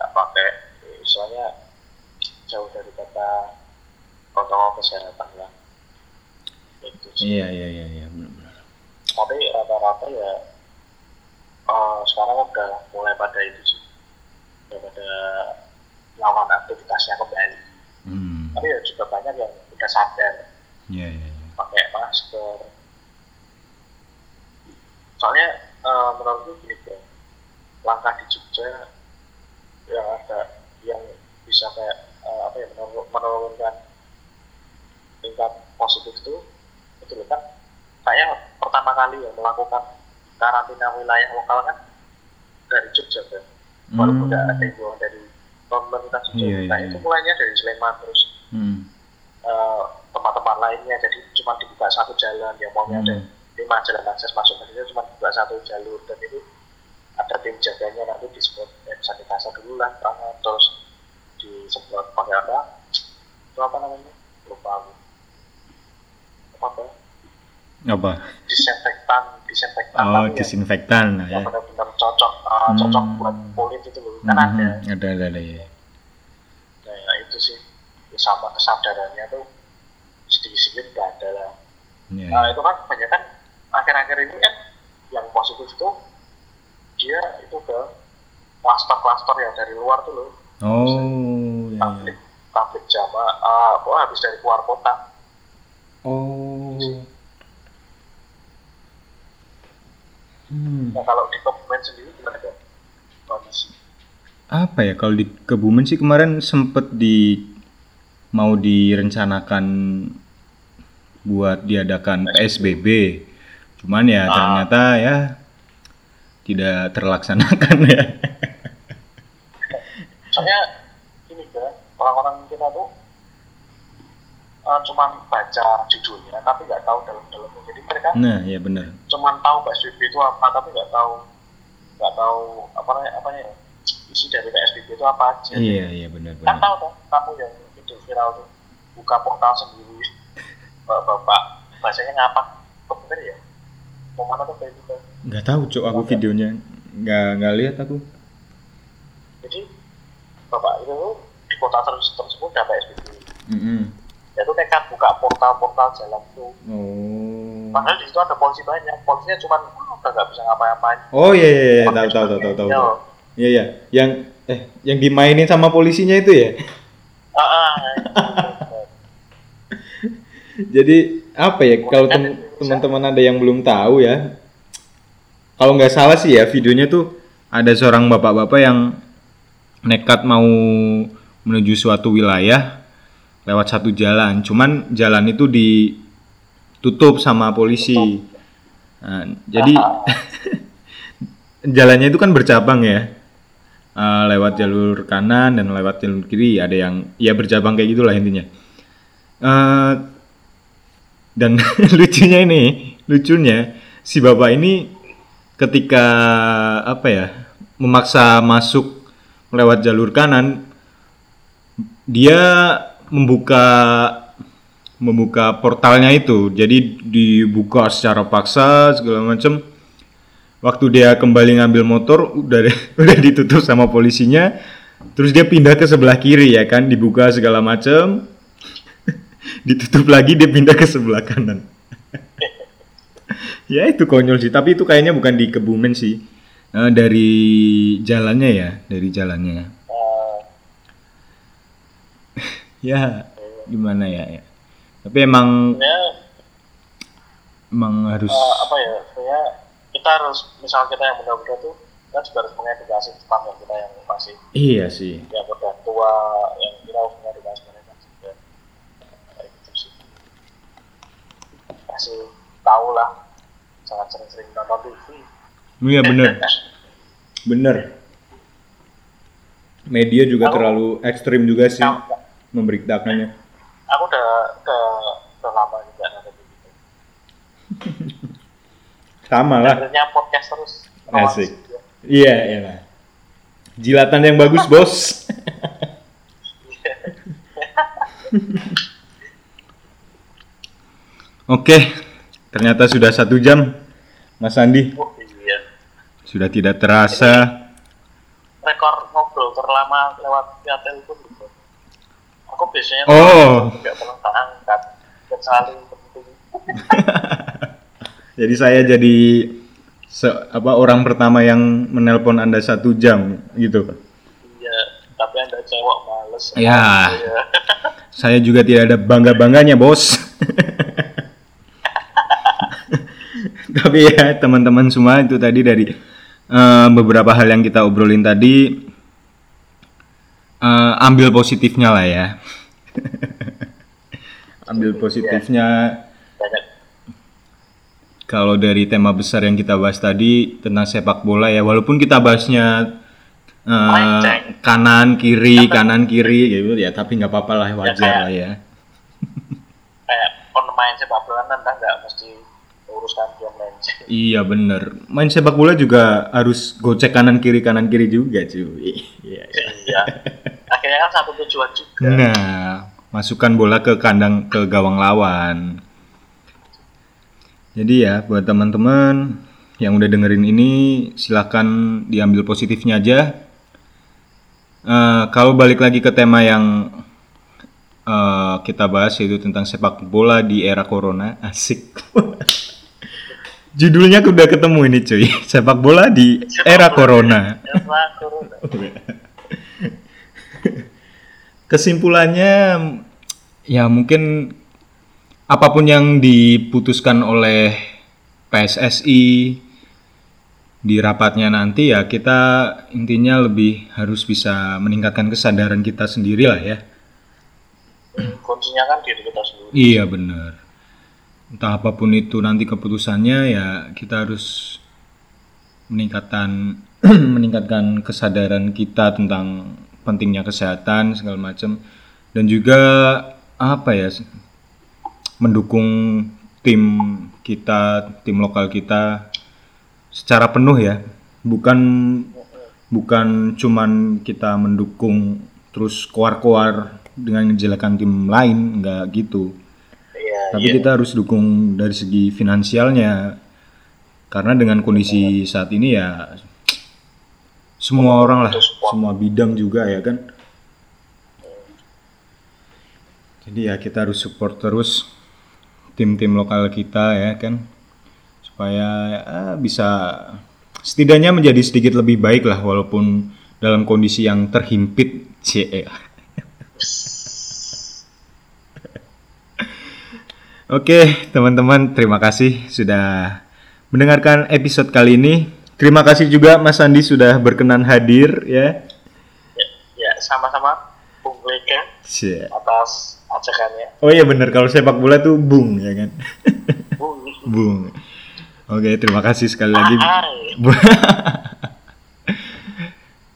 S2: nggak pakai. Misalnya jauh dari kata protokol kesehatan lah. Itu sih.
S1: Iya iya iya iya benar benar.
S2: tapi rata-rata ya eh, sekarang udah mulai pada itu sih. Udah pada lawan aktivitasnya kembali.
S1: Hmm.
S2: tapi ya juga banyak yang udah sadar.
S1: Iya iya iya.
S2: pakai masker. Soalnya eh, menurutku gini bro. Langkah di Jogja yang ada yang bisa kayak eh, apa ya menurun- menurunkan tingkat positif itu itu loh kan saya pertama kali yang melakukan karantina wilayah lokal kan dari Jogja kan walaupun
S1: Hmm.
S2: nggak ada yang dari pemerintah Jogja
S1: Iya,
S2: nah
S1: iya,
S2: itu
S1: iya.
S2: mulainya dari Sleman terus
S1: Hmm.
S2: eh, tempat-tempat lainnya jadi cuma dibuka satu jalan yang maunya ada
S1: Hmm.
S2: lima jalan akses masuk ke situ cuma dibuka satu jalur dan itu ada tim jaganya nanti disemprot eh, sanitizer dulu lah tangan terus disemprot pakai apa itu apa namanya lupa aku apa apa
S1: Apa?
S2: disinfektan disinfektan
S1: Oh disinfektan ya.
S2: yang benar-benar cocok cocok
S1: Hmm.
S2: buat kulit itu loh kan
S1: Hmm,
S2: ada
S1: Ada ada ada ya.
S2: nah itu sih ya, sama kesadarannya tuh sedikit-sedikit nggak ada lah
S1: Iya.
S2: Nah itu kan kebanyakan akhir-akhir ini kan yang positif itu dia itu ke klaster-klaster yang dari luar tuh loh
S1: Oh iya.
S2: pabrik pabrik jamaah uh, habis dari luar kota
S1: Oh. Hmm.
S2: nah kalau di Kebumen sendiri gimana kan kondisi
S1: Apa ya kalau di Kebumen sih kemarin sempet di mau direncanakan buat diadakan PSBB. Cuman ya
S2: Ah.
S1: ternyata ya tidak terlaksanakan ya.
S2: soalnya ini kan orang-orang kita tuh uh, cuman baca judulnya tapi nggak tahu dalam-dalamnya. Jadi mereka
S1: Nah, ya benar.
S2: cuman tahu PSBB itu apa tapi nggak tahu nggak tahu apa namanya apa ya isi dari PSBB itu apa aja.
S1: Iya, iya benar
S2: kan
S1: benar.
S2: tahu tuh kamu yang video viral tuh buka portal sendiri. Bapak bahasanya ngapa kok bener ya? Mau mana tuh kayak gitu
S1: Nggak tahu, Cok, aku videonya nggak nggak lihat aku.
S2: jadi bapak itu di kota tersebut ada PSBB
S1: Mm-mm.
S2: ya itu nekat buka portal-portal jalan tuh
S1: Oh.
S2: padahal di situ ada polisi banyak polisinya cuma "Ah, udah nggak bisa ngapa-ngapain
S1: Oh iya iya, iya. tahu tahu tahu tahu tahu.
S2: Iya.
S1: Iya iya, yang eh yang dimainin sama polisinya itu ya.
S2: Ah, ah,
S1: Jadi apa ya kalau tem- teman-teman ada yang belum tahu ya kalau nggak salah sih ya videonya tuh ada seorang bapak-bapak yang nekat mau menuju suatu wilayah lewat satu jalan. Cuman jalan itu ditutup sama polisi. Nah, jadi jalannya itu kan bercabang ya. Eh, lewat jalur kanan dan lewat jalur kiri ada yang ya bercabang kayak gitulah intinya. Eh, dan lucunya ini lucunya si bapak ini ketika apa ya memaksa masuk lewat jalur kanan dia membuka membuka portalnya itu. Jadi dibuka secara paksa segala macam. Waktu dia kembali ngambil motor udah udah ditutup sama polisinya terus dia pindah ke sebelah kiri ya kan? Dibuka segala macam. Ditutup lagi dia pindah ke sebelah kanan ya itu konyol sih. Tapi itu kayaknya bukan di Kebumen sih. Eh, dari jalannya ya dari jalannya.
S2: Eh,
S1: ya gimana ya, ya. tapi emang
S2: sebenarnya
S1: emang harus
S2: eh, apa ya sebenarnya kita harus misal kita yang muda-muda tuh kita juga harus mengedukasi tetangga kita yang masih
S1: iya sih.
S2: Yang udah tua yang kita harus mengedukasi mereka juga kayak gitu sih. Kasih tahu lah jangan sering-sering nonton TV
S1: iya bener. Bener. Media juga
S2: Aku-
S1: terlalu ekstrim juga sih
S2: Nah,
S1: memberitakannya.
S2: Aku udah ke udah lama juga nonton TV
S1: sama lah.
S2: Dengernya podcast terus.
S1: Asik. iya iya lah jilatan yang bagus bos. Oke, ternyata sudah satu jam, Mas Andi.
S2: oh iya
S1: Sudah tidak terasa.
S2: rekor ngobrol terlama lewat via telepon gitu aku biasanya
S1: Oh.
S2: nggak pernah tak angkat kecuali penting
S1: Jadi saya jadi se- apa orang pertama yang menelpon Anda satu jam gitu.
S2: iya tapi anda cewek males
S1: Ya.
S2: Iya.
S1: Saya juga tidak ada bangga-bangganya, Bos. Tapi ya, teman-teman semua itu tadi dari eh, beberapa hal yang kita obrolin tadi eh, ambil positifnya lah ya. ambil positifnya kalau dari tema besar yang kita bahas tadi tentang sepak bola ya, walaupun kita bahasnya
S2: Melenceng.
S1: kanan kiri kanan kiri gitu ya, tapi nggak apa-apa lah wajar
S2: kayak-
S1: lah ya.
S2: kayak pemain sepak bola anda nggak mesti uruskan dia melenceng
S1: Iya bener. Main sepak bola juga harus gocek kanan kiri kanan kiri juga cuy. Iya.
S2: iya akhirnya kan satu tujuan juga
S1: Nah, masukkan bola ke kandang ke gawang lawan. Jadi ya buat teman-teman yang udah dengerin ini silahkan diambil positifnya aja. Eh, kalau balik lagi ke tema yang eh, kita bahas yaitu tentang sepak bola di era corona, asik. Judulnya udah ketemu ini cuy, sepak bola di era corona.
S2: Era corona
S1: Kesimpulannya ya mungkin apa pun yang diputuskan oleh PSSI di rapatnya nanti ya kita intinya lebih harus bisa meningkatkan kesadaran kita sendiri lah ya.
S2: kuncinya kan diri kita sendiri
S1: Iya benar. Entah apa pun itu nanti keputusannya ya kita harus meningkatkan meningkatkan kesadaran kita tentang pentingnya kesehatan segala macam. Dan juga apa ya mendukung tim kita tim lokal kita secara penuh ya. Bukan bukan cuman kita mendukung terus koar-koar dengan menjelekan tim lain nggak gitu tapi
S2: iya.
S1: kita harus dukung dari segi finansialnya. Karena dengan kondisi saat ini ya semua orang lah semua bidang juga ya kan. Jadi ya kita harus support terus tim-tim lokal kita ya kan. Supaya ya, bisa setidaknya menjadi sedikit lebih baik lah walaupun dalam kondisi yang terhimpit C Oke, teman-teman, terima kasih sudah mendengarkan episode kali ini. Terima kasih juga Mas Andi sudah berkenan hadir ya.
S2: Ya, ya sama-sama Bung Lega
S1: Cie.
S2: atas ajakannya.
S1: Oh iya bener kalau sepak bola tuh bung ya kan.
S2: Bung.
S1: bung. Oke, terima kasih sekali lagi.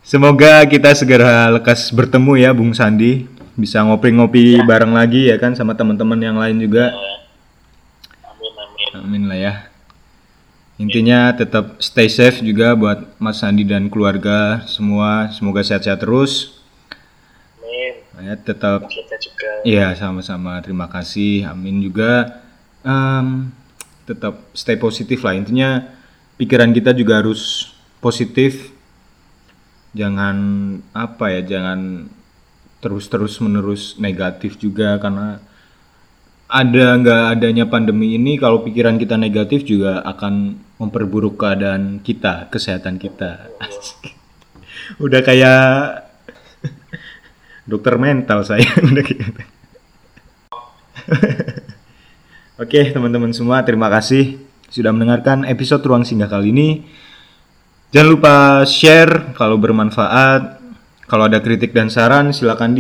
S1: Semoga kita segera lekas bertemu ya Bung Sandi. Bisa ngopi-ngopi bareng lagi ya kan sama teman-teman yang lain juga.
S2: Amin amin.
S1: Lah ya. Intinya tetap stay safe juga buat Mas Sandi dan keluarga semua. Semoga sehat-sehat terus.
S2: Amin.
S1: Ya, tetap
S2: Kita juga.
S1: Iya, sama-sama. Terima kasih. Amin juga. Em, tetap stay positif lah. Intinya pikiran kita juga harus positif. Jangan apa ya, jangan terus-terus menerus negatif juga karena ada nggak adanya pandemi ini kalau pikiran kita negatif juga akan memperburuk keadaan kita, kesehatan kita. Udah kayak dokter mental saya udah gitu. Oke teman-teman semua terima kasih sudah mendengarkan episode Ruang Singgah kali ini. Jangan lupa share kalau bermanfaat. Kalau ada kritik dan saran silakan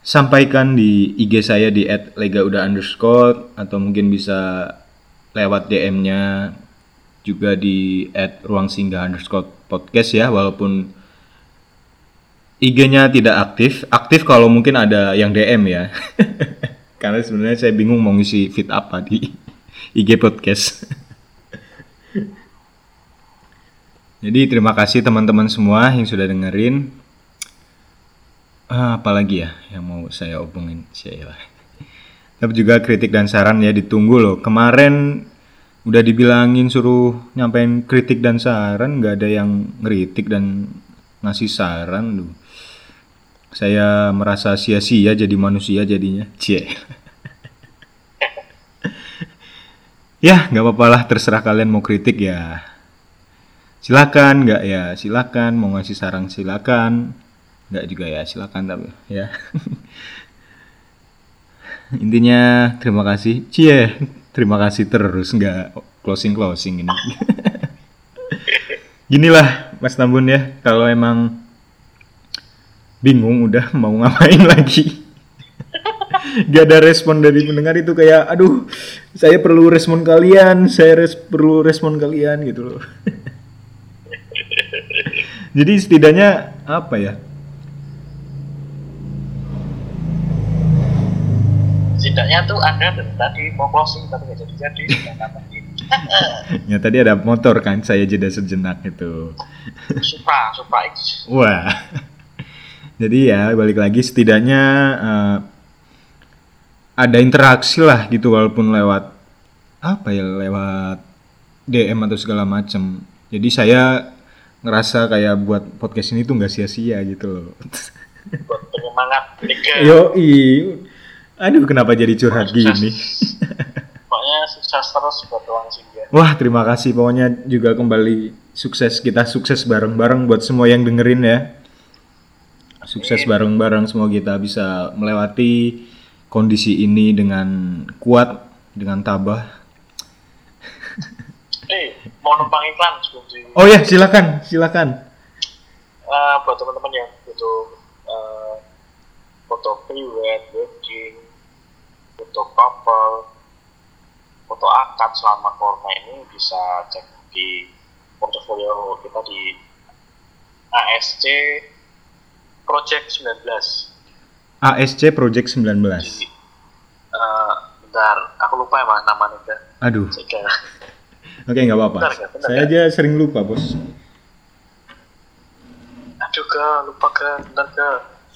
S1: disampaikan di IG saya di @legauda underscore atau mungkin bisa lewat DM-nya juga di @ruang singgah underscore podcast ya walaupun IG-nya tidak aktif. Aktif kalau mungkin ada yang DM ya. Karena sebenarnya saya bingung mau ngisi feed apa di IG podcast. Jadi terima kasih teman-teman semua yang sudah dengerin. Ah, apalagi ya yang mau saya omongin Syailah. Tapi juga kritik dan saran ya ditunggu loh. Kemarin udah dibilangin suruh nyampein kritik dan saran nggak ada yang ngeritik dan ngasih saran loh saya merasa sia-sia jadi manusia jadinya cie ya nggak apa-apa lah terserah kalian mau kritik ya. Silakan nggak ya silakan. Mau ngasih saran silakan nggak juga ya silakan tapi ya. Intinya terima kasih. Cie terima kasih terus nggak closing closing ini. Ginilah Mas Tambun ya kalau emang bingung udah mau ngapain lagi. Gak ada respon dari pendengar itu kayak aduh saya perlu respon kalian saya res perlu respon kalian gitu loh. Jadi setidaknya apa ya
S2: Setidaknya tuh ada dari tadi mau closing tapi nggak jadi jadi.
S1: ya tadi ada motor kan saya jeda sejenak itu.
S2: Supra, Supra X.
S1: wah. Jadi ya balik lagi setidaknya eh, ada interaksi lah gitu walaupun lewat apa ya lewat DM atau segala macam jadi saya ngerasa kayak buat podcast ini tuh nggak sia-sia gitu loh.
S2: Buat penyemangat
S1: yo aduh kenapa jadi curhat gini
S2: Pokoknya sukses terus buat ruang singgah.
S1: Wah, terima kasih. Pokoknya juga kembali sukses. Kita sukses bareng-bareng buat semua yang dengerin ya. Sukses bareng-bareng. Semoga kita bisa melewati kondisi ini dengan kuat, dengan tabah.
S2: Eh, mau numpang iklan sebelum di
S1: Oh ya, silakan, silakan.
S2: Eh, buat teman-teman yang butuh eh, foto pre-wed, wedding, foto couple, foto akad selama corona ini bisa cek di portofolio kita di ASC Project 19
S1: ASC Project 19.
S2: di eh, bentar aku lupa ya mas namanya.
S1: Aduh, oke nggak apa-apa.
S2: Bentar, Kak, bentar,
S1: Saya
S2: Kak.
S1: aja sering lupa, bos.
S2: aduh ke lupa ke bentar ke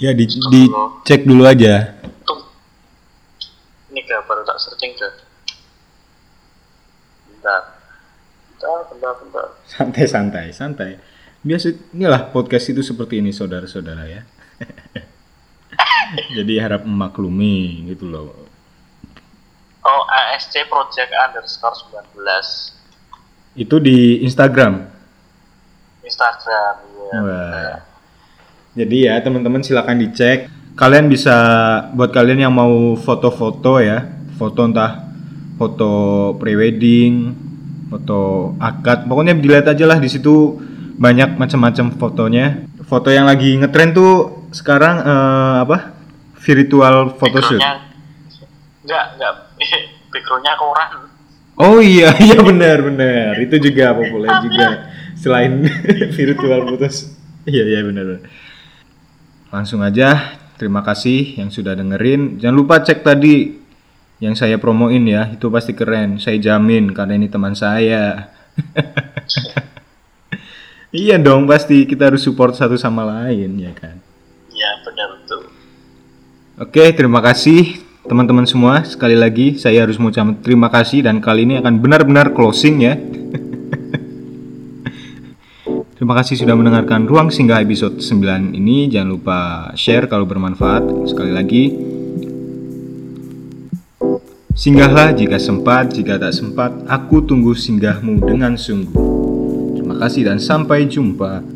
S1: Ya di dicek dulu aja.
S2: Ini ke baru tak searching ke bentar bentar bentar bentar
S1: Santai, santai, santai. Biasa inilah podcast itu seperti ini saudara-saudara ya. Jadi harap memaklumi gitu loh.
S2: oh ASC Project underscore 19
S1: Itu di Instagram.
S2: Instagram ya
S1: Wah. Jadi ya teman-teman silakan dicek. Kalian bisa buat kalian yang mau foto-foto ya, foto entah foto prewedding, foto akad, pokoknya dilihat aja lah di situ banyak macam-macam fotonya. Foto yang lagi ngetren tuh sekarang eh, apa? Virtual photoshoot.
S2: Enggak enggak backgroundnya koran
S1: Oh iya iya benar benar itu juga populer juga selain virtual putus iya iya benar benar langsung aja terima kasih yang sudah dengerin. Jangan lupa cek tadi yang saya promoin ya. Itu pasti keren. Saya jamin karena ini teman saya. Iya dong pasti kita harus support satu sama lain ya kan?
S2: Ya benar tuh
S1: Oke, terima kasih teman-teman semua. Sekali lagi saya harus mengucapkan terima kasih dan kali ini akan benar-benar closing ya. terima kasih sudah mendengarkan Ruang Singgah episode 9 ini. Jangan lupa share kalau bermanfaat. Sekali lagi Singgahlah jika sempat, jika tak sempat, aku tunggu singgahmu dengan sungguh. Terima kasih dan sampai jumpa.